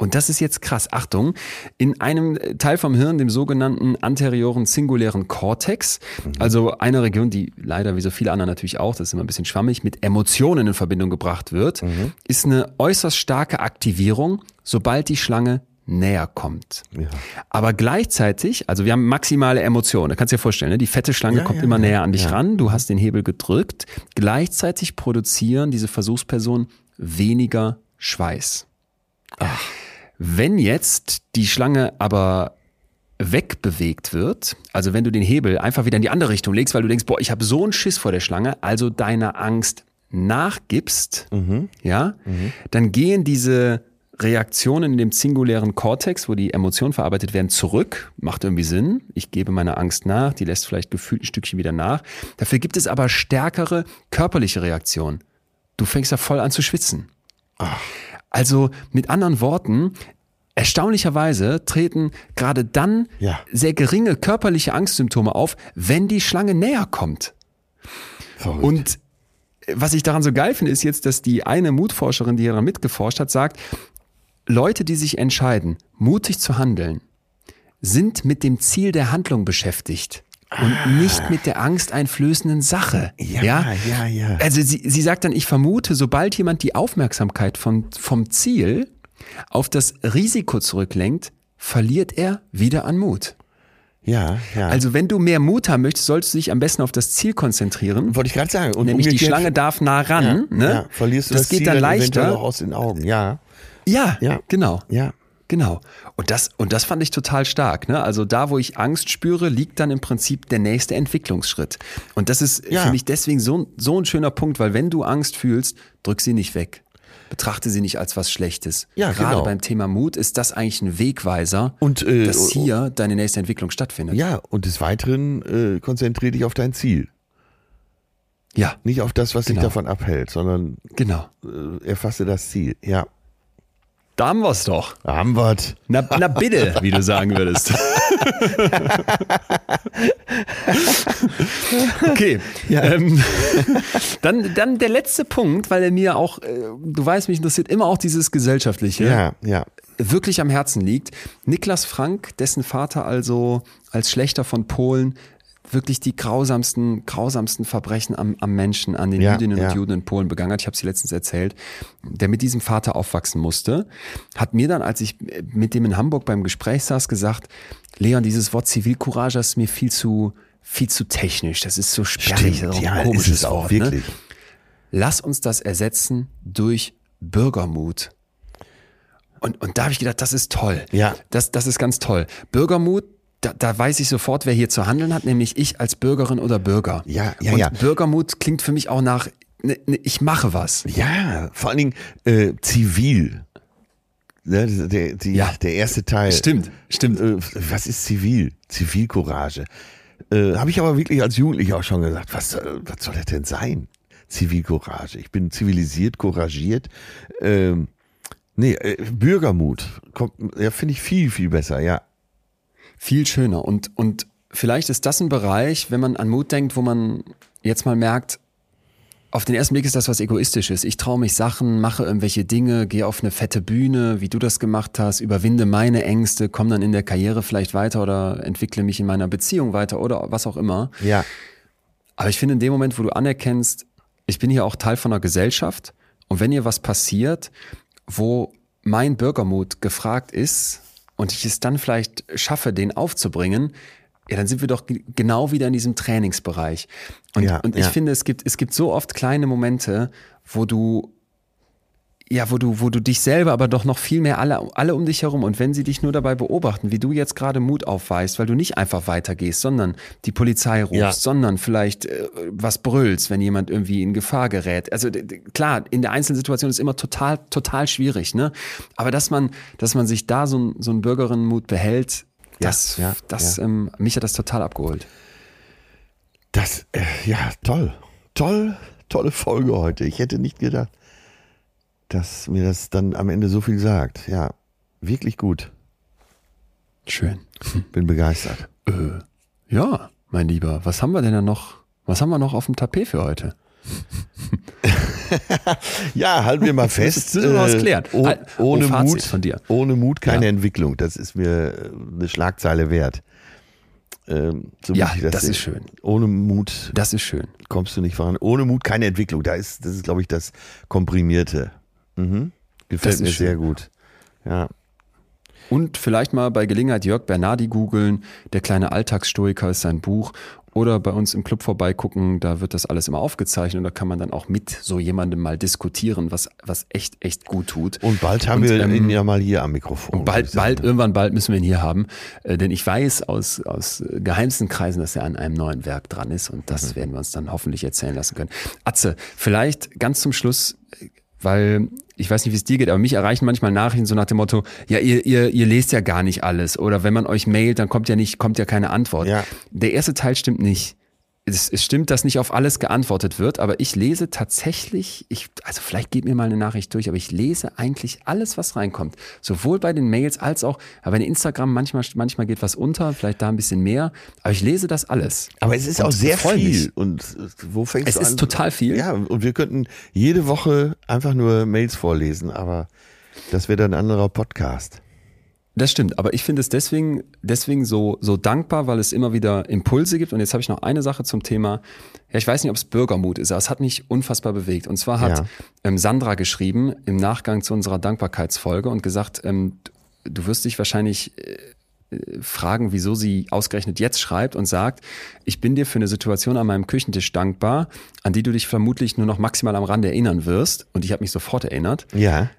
Und das ist jetzt krass. Achtung, in einem Teil vom Hirn, dem sogenannten anterioren singulären Kortex, also einer Region, die leider wie so viele andere natürlich auch, das ist immer ein bisschen schwammig, mit Emotionen in Verbindung gebracht wird, ist eine äußerst starke Aktivierung, sobald die Schlange näher kommt. Ja. Aber gleichzeitig, also wir haben maximale Emotionen. Da kannst du dir vorstellen, ne? die fette Schlange Ja, kommt ja, immer näher an dich ran, du hast den Hebel gedrückt. Gleichzeitig produzieren diese Versuchspersonen weniger Schweiß. Wenn jetzt die Schlange aber wegbewegt wird, also wenn du den Hebel einfach wieder in die andere Richtung legst, weil du denkst, boah, ich habe so einen Schiss vor der Schlange, also deiner Angst nachgibst, ja, dann gehen diese Reaktionen in dem singulären Kortex, wo die Emotionen verarbeitet werden, zurück. Macht irgendwie Sinn. Ich gebe meiner Angst nach, die lässt vielleicht gefühlt ein Stückchen wieder nach. Dafür gibt es aber stärkere körperliche Reaktionen. Du fängst ja voll an zu schwitzen. Also mit anderen Worten, erstaunlicherweise treten gerade dann Ja. sehr geringe körperliche Angstsymptome auf, wenn die Schlange näher kommt. Verrückt. Und was ich daran so geil finde, ist jetzt, dass die eine Mutforscherin, die daran mitgeforscht hat, sagt, Leute, die sich entscheiden, mutig zu handeln, sind mit dem Ziel der Handlung beschäftigt und nicht mit der angsteinflößenden Sache. Ja, ja, ja. Also sie, sie sagt dann, ich vermute, sobald jemand die Aufmerksamkeit von, vom Ziel auf das Risiko zurücklenkt, verliert er wieder an Mut. ja, ja. Also wenn du mehr Mut haben möchtest, solltest du dich am besten auf das Ziel konzentrieren. wollte ich gerade sagen. Und Nämlich die Schlange darf nah ran. ja, ne? ja, verlierst du das, das, geht Ziel dann leichter. auch aus den Augen. Ja, Ja, Ja. genau. ja. Genau. Und das, und das fand ich total stark. Ne? Also da, wo ich Angst spüre, liegt dann im Prinzip der nächste Entwicklungsschritt. Und das ist, Ja. finde ich, deswegen so, so ein schöner Punkt, weil wenn du Angst fühlst, drück sie nicht weg. Betrachte sie nicht als was Schlechtes. Ja, Gerade genau. beim Thema Mut ist das eigentlich ein Wegweiser, Und, äh, dass hier deine nächste Entwicklung stattfindet. Ja, und des Weiteren äh, konzentriere dich auf dein Ziel. Ja, Nicht auf das, was dich Genau. davon abhält, sondern genau. äh, erfasse das Ziel. Ja. Da haben wir's doch. Haben wir's. Na, na bitte, wie du sagen würdest. okay. Ähm, dann, dann der letzte Punkt, weil er mir auch, äh, du weißt, mich interessiert immer auch dieses Gesellschaftliche. Ja, ja. wirklich am Herzen liegt. Niklas Frank, dessen Vater also als Schlechter von Polen wirklich die grausamsten, grausamsten Verbrechen am, am Menschen, an den Ja, Jüdinnen ja. und Juden in Polen begangen hat. Ich habe sie letztens erzählt, der mit diesem Vater aufwachsen musste, hat mir dann, als ich mit dem in Hamburg beim Gespräch saß, gesagt, Leon, dieses Wort Zivilcourage ist mir viel zu, viel zu technisch. Das ist so sperrig, Stimmt, das ist auch ja, ein komisches ist es auch Wort. Ne? wirklich. lass uns das ersetzen durch Bürgermut. Und, und da habe ich gedacht, das ist toll. Ja. Das, das ist ganz toll. Bürgermut, da, da weiß ich sofort, wer hier zu handeln hat, nämlich ich als Bürgerin oder Bürger. Ja, ja, und ja. Bürgermut klingt für mich auch nach, ne, ne, ich mache was. Ja, vor allen Dingen äh, zivil. Ne, der, die, Ja. der erste Teil. Stimmt, stimmt. Äh, was ist zivil? Zivilcourage. Äh, Habe ich aber wirklich als Jugendlicher auch schon gesagt, was, soll- was soll das denn sein? Zivilcourage. Ich bin zivilisiert, couragiert. Ähm, nee, äh, Bürgermut. Kommt, ja, finde ich viel, viel besser, ja. Viel schöner. Und, und vielleicht ist das ein Bereich, wenn man an Mut denkt, wo man jetzt mal merkt, auf den ersten Blick ist das was Egoistisches. Ich traue mich Sachen, mache irgendwelche Dinge, gehe auf eine fette Bühne, wie du das gemacht hast, überwinde meine Ängste, komme dann in der Karriere vielleicht weiter oder entwickle mich in meiner Beziehung weiter oder was auch immer. Ja, Aber ich finde, in dem Moment, wo du anerkennst, ich bin hier auch Teil von einer Gesellschaft und wenn hier was passiert, wo mein Bürgermut gefragt ist und ich es dann vielleicht schaffe, den aufzubringen, ja, dann sind wir doch ge- genau wieder in diesem Trainingsbereich. Und, Ja, und ich ja. finde, es gibt, es gibt so oft kleine Momente, wo du ja, wo du, wo du dich selber, aber doch noch viel mehr alle, alle um dich herum und wenn sie dich nur dabei beobachten, wie du jetzt gerade Mut aufweist, weil du nicht einfach weitergehst, sondern die Polizei rufst, Ja. sondern vielleicht äh, was brüllst, wenn jemand irgendwie in Gefahr gerät. Also klar, in der einzelnen Situation ist immer total, total schwierig, ne? Aber dass man, dass man sich da so, ein- so einen Bürgerinnenmut behält, Ja, das, ja, das. Ähm, mich hat das total abgeholt. das, äh, ja, toll. Toll, tolle Folge heute. Ich hätte nicht gedacht, dass mir das dann am Ende so viel sagt. Ja, wirklich gut. Schön. Bin begeistert. Ja, mein Lieber, was haben wir denn da noch? Was haben wir noch auf dem Tapet für heute? Ja, halten wir mal fest. Jetzt müssen wir was äh, klären. oh, oh, ohne Fazit Mut von dir. Ohne Mut keine Ja. Entwicklung. Das ist mir äh, eine Schlagzeile wert. Ähm, so Ja, das sehen. ist schön. Ohne Mut Das ist schön. kommst du nicht voran. Ohne Mut keine Entwicklung. Da ist, das ist, glaube ich, das Komprimierte. Mhm. Gefällt mir sehr gut. Ja. Und vielleicht mal bei Gelegenheit Jörg Bernardi googeln. Der kleine Alltagsstoiker ist sein Buch. Oder bei uns im Club vorbeigucken, da wird das alles immer aufgezeichnet und da kann man dann auch mit so jemandem mal diskutieren, was, was echt, echt gut tut. Und bald haben Und, wir ähm, ihn ja mal hier am Mikrofon. Und bald, bald, irgendwann bald müssen wir ihn hier haben. Äh, denn ich weiß aus, aus geheimsten Kreisen, dass er an einem neuen Werk dran ist und Mhm. das werden wir uns dann hoffentlich erzählen lassen können. Atze, vielleicht ganz zum Schluss, äh, weil ich weiß nicht, wie es dir geht, aber mich erreichen manchmal Nachrichten so nach dem Motto, ja, ihr, ihr, ihr lest ja gar nicht alles. Oder wenn man euch mailt, dann kommt ja nicht, kommt ja keine Antwort. Ja. Der erste Teil stimmt nicht. Es, es stimmt, dass nicht auf alles geantwortet wird, aber ich lese tatsächlich, ich, also vielleicht geht mir mal eine Nachricht durch, aber ich lese eigentlich alles, was reinkommt. Sowohl bei den Mails als auch, aber bei Instagram manchmal, manchmal geht was unter, vielleicht da ein bisschen mehr, aber ich lese das alles. Aber es ist Und auch sehr viel. mich. Und äh, wo fängst Es du an? ist total viel. Ja, und wir könnten jede Woche einfach nur Mails vorlesen, aber das wäre dann ein anderer Podcast. Das stimmt, aber ich finde es deswegen, deswegen so, so dankbar, weil es immer wieder Impulse gibt. Und jetzt habe ich noch eine Sache zum Thema, ja, ich weiß nicht, ob es Bürgermut ist, aber es hat mich unfassbar bewegt. Und zwar hat Ja. ähm, Sandra geschrieben im Nachgang zu unserer Dankbarkeitsfolge und gesagt, ähm, du wirst dich wahrscheinlich äh, fragen, wieso sie ausgerechnet jetzt schreibt und sagt, ich bin dir für eine Situation an meinem Küchentisch dankbar, an die du dich vermutlich nur noch maximal am Rande erinnern wirst. Und ich habe mich sofort erinnert. Ja.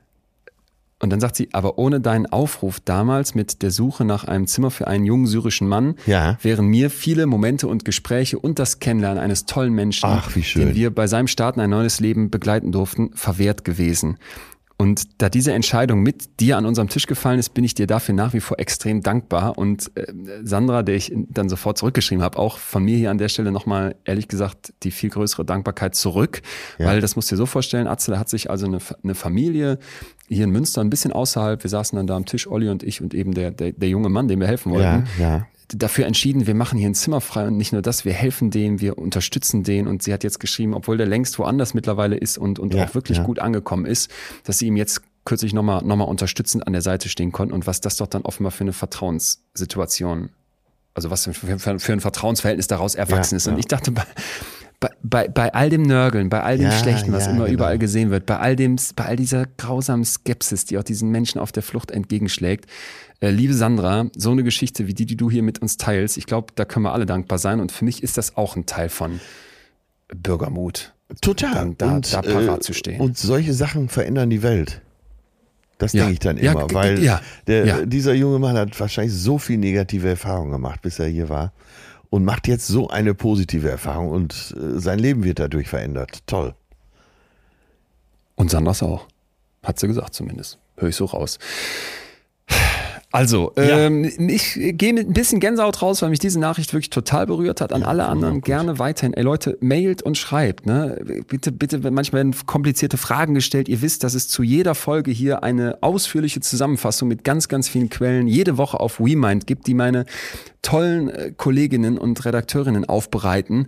Und dann sagt sie, aber ohne deinen Aufruf damals mit der Suche nach einem Zimmer für einen jungen syrischen Mann, Ja. wären mir viele Momente und Gespräche und das Kennenlernen eines tollen Menschen, Ach, den wir bei seinem Start in ein neues Leben begleiten durften, verwehrt gewesen. Und da diese Entscheidung mit dir an unserem Tisch gefallen ist, bin ich dir dafür nach wie vor extrem dankbar. Und äh, Sandra, der ich dann sofort zurückgeschrieben habe, auch von mir hier an der Stelle nochmal, ehrlich gesagt, die viel größere Dankbarkeit zurück. Ja. Weil das musst du dir so vorstellen, Atze, da hat sich also eine, eine Familie hier in Münster, ein bisschen außerhalb, wir saßen dann da am Tisch, Olli und ich und eben der, der, der junge Mann, dem wir helfen wollten Ja, ja. Dafür entschieden, wir machen hier ein Zimmer frei und nicht nur das, wir helfen dem, wir unterstützen den und sie hat jetzt geschrieben, obwohl der längst woanders mittlerweile ist und, und Ja, auch wirklich ja. gut angekommen ist, dass sie ihm jetzt kürzlich nochmal noch mal unterstützend an der Seite stehen konnten und was das doch dann offenbar für eine Vertrauenssituation, also was für, für, für ein Vertrauensverhältnis daraus erwachsen Ja, ist. Und ich dachte, bei, bei, bei, bei all dem Nörgeln, bei all dem Ja, Schlechten, was ja, immer genau. überall gesehen wird, bei all dem, bei all dieser grausamen Skepsis, die auch diesen Menschen auf der Flucht entgegenschlägt, liebe Sandra, so eine Geschichte wie die, die du hier mit uns teilst, ich glaube, da können wir alle dankbar sein. Und für mich ist das auch ein Teil von Bürgermut. Total. Dann da- und, da parat äh, zu stehen. Und solche Sachen verändern die Welt. Das Ja. denke ich dann Ja, immer, g- weil ja, der, ja. dieser junge Mann hat wahrscheinlich so viel negative Erfahrungen gemacht, bis er hier war und macht jetzt so eine positive Erfahrung und äh, sein Leben wird dadurch verändert. Toll. Und Sandras auch. Hat sie gesagt zumindest. Höre ich so raus. Also, ähm, ich gehe mit ein bisschen Gänsehaut raus, weil mich diese Nachricht wirklich total berührt hat. An alle anderen gerne weiterhin. Ey Leute, mailt und schreibt. Ne? Bitte, bitte, manchmal werden komplizierte Fragen gestellt. Ihr wisst, dass es zu jeder Folge hier eine ausführliche Zusammenfassung mit ganz, ganz vielen Quellen jede Woche auf WeMind gibt, die meine tollen äh, Kolleginnen und Redakteurinnen aufbereiten.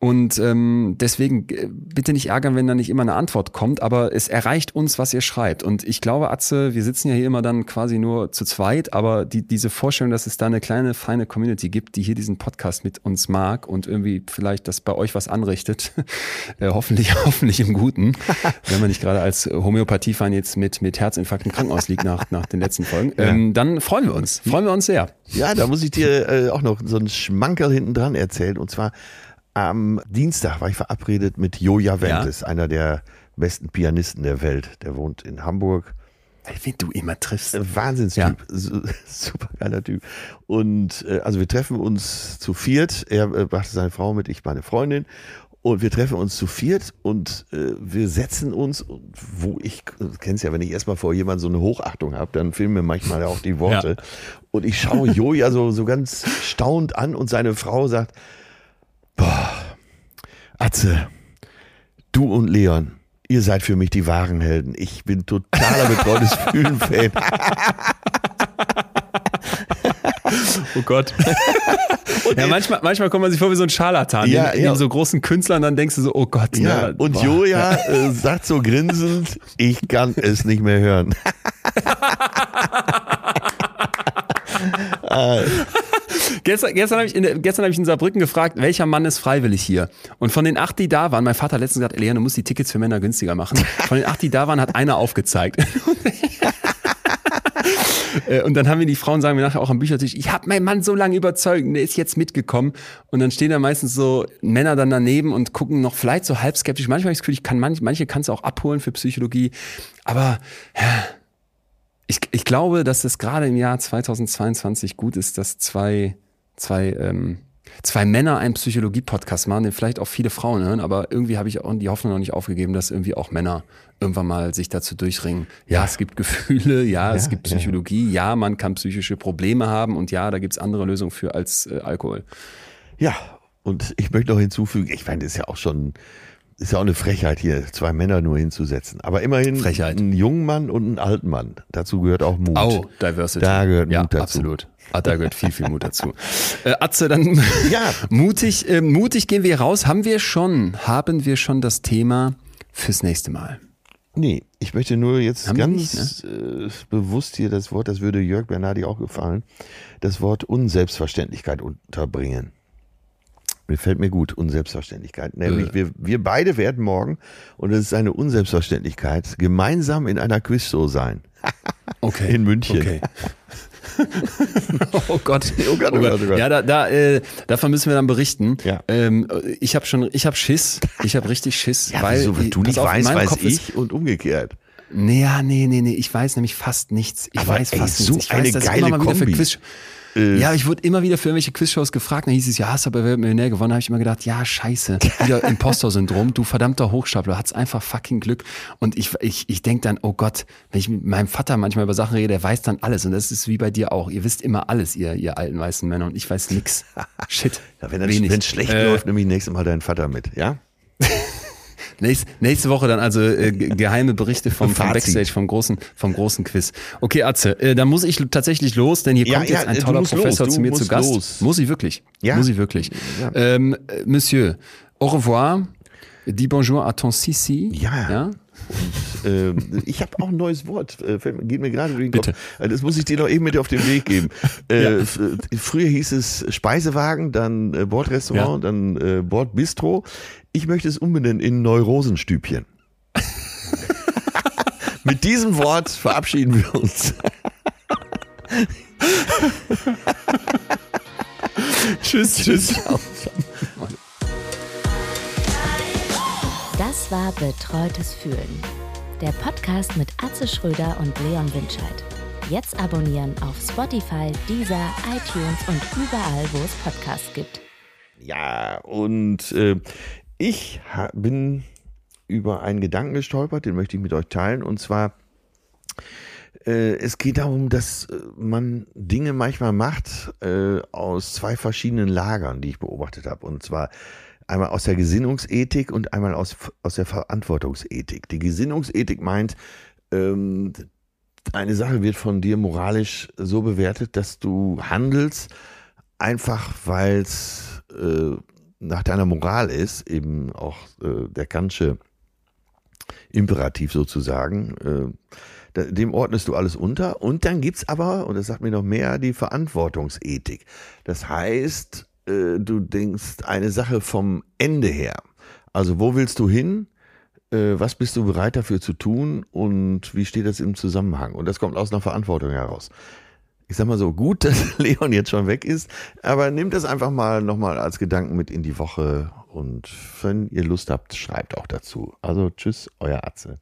Und ähm, deswegen äh, bitte nicht ärgern, wenn da nicht immer eine Antwort kommt, aber es erreicht uns, was ihr schreibt. Und ich glaube, Atze, wir sitzen ja hier immer dann quasi nur zu zweit, aber die, diese Vorstellung, dass es da eine kleine, feine Community gibt, die hier diesen Podcast mit uns mag und irgendwie vielleicht das bei euch was anrichtet, äh, hoffentlich, hoffentlich im Guten, wenn man nicht gerade als Homöopathiefan jetzt mit, mit Herzinfarkt im Krankenhaus liegt nach, nach den letzten Folgen, ähm, dann freuen wir uns, freuen wir uns sehr. Ja, da muss ich dir äh, auch noch so einen Schmankerl hinten dran erzählen. Und zwar am Dienstag war ich verabredet mit Joja Ventis, einer der besten Pianisten der Welt. Der wohnt in Hamburg. Wen du immer triffst. Äh, Wahnsinnstyp, Su- super geiler Typ. Und äh, also wir treffen uns zu viert. Er äh, brachte seine Frau mit, ich meine Freundin. Und wir treffen uns zu viert und äh, wir setzen uns, wo ich, du kennst ja, wenn ich erstmal vor jemandem so eine Hochachtung habe, dann fehlen mir manchmal auch die Worte. Und ich schaue Joja so, so ganz staunt an und seine Frau sagt, boah, Atze, du und Leon, ihr seid für mich die wahren Helden. Ich bin totaler betreutes Fühlen-Fan. Oh Gott. ja, manchmal, manchmal kommt man sich vor wie so ein Scharlatan. Ja, neben, ja. neben so großen Künstlern, dann denkst du so, oh Gott. Ja, ne, und boah. Joja äh, sagt so grinsend, ich kann es nicht mehr hören. Gestern, gestern habe ich, in gestern hab ich in Saarbrücken gefragt, welcher Mann ist freiwillig hier? Und von den acht, die da waren, mein Vater hat letztens gesagt, Eliane, du musst die Tickets für Männer günstiger machen. Von den acht, die da waren, hat einer aufgezeigt. Äh, Und dann haben wir die Frauen, sagen wir nachher auch am Büchertisch, ich habe meinen Mann so lange überzeugt, der ist jetzt mitgekommen. Und dann stehen da meistens so Männer dann daneben und gucken noch vielleicht so halb skeptisch. Manchmal habe ich das Gefühl, ich kann manche, manche kannst du auch abholen für Psychologie. Aber ja, ich, ich glaube, dass es gerade im Jahr 2022 gut ist, dass zwei, zwei, ähm, zwei Männer einen Psychologie-Podcast machen, den vielleicht auch viele Frauen hören, aber irgendwie habe ich auch die Hoffnung noch nicht aufgegeben, dass irgendwie auch Männer irgendwann mal sich dazu durchringen. Ja, es gibt Gefühle, ja, es gibt ja. Psychologie, ja. man kann psychische Probleme haben und ja, da gibt's andere Lösungen für als äh, Alkohol. Ja, und ich möchte noch hinzufügen, ich meine, das ist ja auch schon, ist ja auch eine Frechheit hier, zwei Männer nur hinzusetzen. Aber immerhin Frechheit. einen jungen Mann und einen alten Mann. Dazu gehört auch Mut. Oh, Diversity. Da gehört ja, Mut dazu. absolut. Ah, da gehört viel, viel Mut dazu. Äh, Atze, dann Ja. mutig, äh, mutig gehen wir raus. Haben wir schon, haben wir schon das Thema fürs nächste Mal? Nee, ich möchte nur jetzt Haben ganz nicht, äh, bewusst hier das Wort, das würde Jörg Bernardi auch gefallen, das Wort Unselbstverständlichkeit unterbringen. Mir fällt mir gut, Unselbstverständlichkeit. Nämlich, Äh. wir, wir beide werden morgen, und es ist eine Unselbstverständlichkeit, gemeinsam in einer Quizshow sein. Okay. In München. Okay. oh Gott. Oh Gott, oh Gott, oh Gott. Ja, da, da, äh, davon müssen wir dann berichten. Ja. Ähm, ich habe schon, ich habe Schiss. Ich habe richtig Schiss. weil wieso, wenn du nicht weißt, weiß Kopf ich und umgekehrt. Nee, ja, nee, nee, nee. Ich weiß nämlich fast nichts. Ich Aber weiß ey, fast so nichts. Ich eine weiß, geile Kombi. Äh, Ja, ich wurde immer wieder für irgendwelche Quizshows gefragt. Dann hieß es, ja, hast aber Wer Millionär gewonnen. Da habe ich immer gedacht, ja, scheiße. Wieder Impostor-Syndrom. Du verdammter Hochstapler, hat's einfach fucking Glück. Und ich, ich, ich denk dann, oh Gott, wenn ich mit meinem Vater manchmal über Sachen rede, der weiß dann alles. Und das ist wie bei dir auch. Ihr wisst immer alles, ihr, ihr alten weißen Männer. Und ich weiß nix. Shit. ja, wenn es schlecht Äh, läuft, nehme ich nächstes Mal deinen Vater mit, ja? Nächste, nächste Woche dann also äh, ge- geheime Berichte vom, vom. Backstage, vom großen, vom großen Quiz. Okay, Atze, äh, da muss ich tatsächlich los, denn hier Ja, kommt ja, jetzt ein du toller Professor los, zu mir zu Gast. los. Muss ich wirklich? Ja. Muss ich wirklich? Ja. Ähm, äh, Monsieur, au revoir. Dis bonjour à ton Sissi. Ja. ja? Ähm, ich habe auch ein neues Wort, äh, geht mir gerade durch den Bitte. Kopf. Äh, Das muss ich dir noch eben mit auf den Weg geben. Äh, äh, Früher hieß es Speisewagen, dann äh, Bordrestaurant, dann äh, Bordbistro. Ich möchte es umbenennen in Neurosenstübchen. mit diesem Wort verabschieden wir uns. Tschüss, tschüss. Das war Betreutes Fühlen. Der Podcast mit Atze Schröder und Leon Winscheid. Jetzt abonnieren auf Spotify, Deezer, iTunes und überall, wo es Podcasts gibt. Ja, und äh, ich bin über einen Gedanken gestolpert, den möchte ich mit euch teilen. Und zwar, äh, es geht darum, dass äh, man Dinge manchmal macht äh, aus zwei verschiedenen Lagern, die ich beobachtet habe. Und zwar einmal aus der Gesinnungsethik und einmal aus, aus der Verantwortungsethik. Die Gesinnungsethik meint, ähm, eine Sache wird von dir moralisch so bewertet, dass du handelst, einfach weil es äh, nach deiner Moral ist, eben auch äh, der Kantsche Imperativ sozusagen. Äh, dem ordnest du alles unter. Und dann gibt's aber, und das sagt mir noch mehr, die Verantwortungsethik. Das heißt, äh, du denkst eine Sache vom Ende her. Also wo willst du hin? Äh, was bist du bereit dafür zu tun? Und wie steht das im Zusammenhang? Und das kommt aus einer Verantwortung heraus ich sag mal so, gut, dass Leon jetzt schon weg ist, aber nehmt das einfach mal nochmal als Gedanken mit in die Woche und wenn ihr Lust habt, schreibt auch dazu. Also tschüss, euer Atze.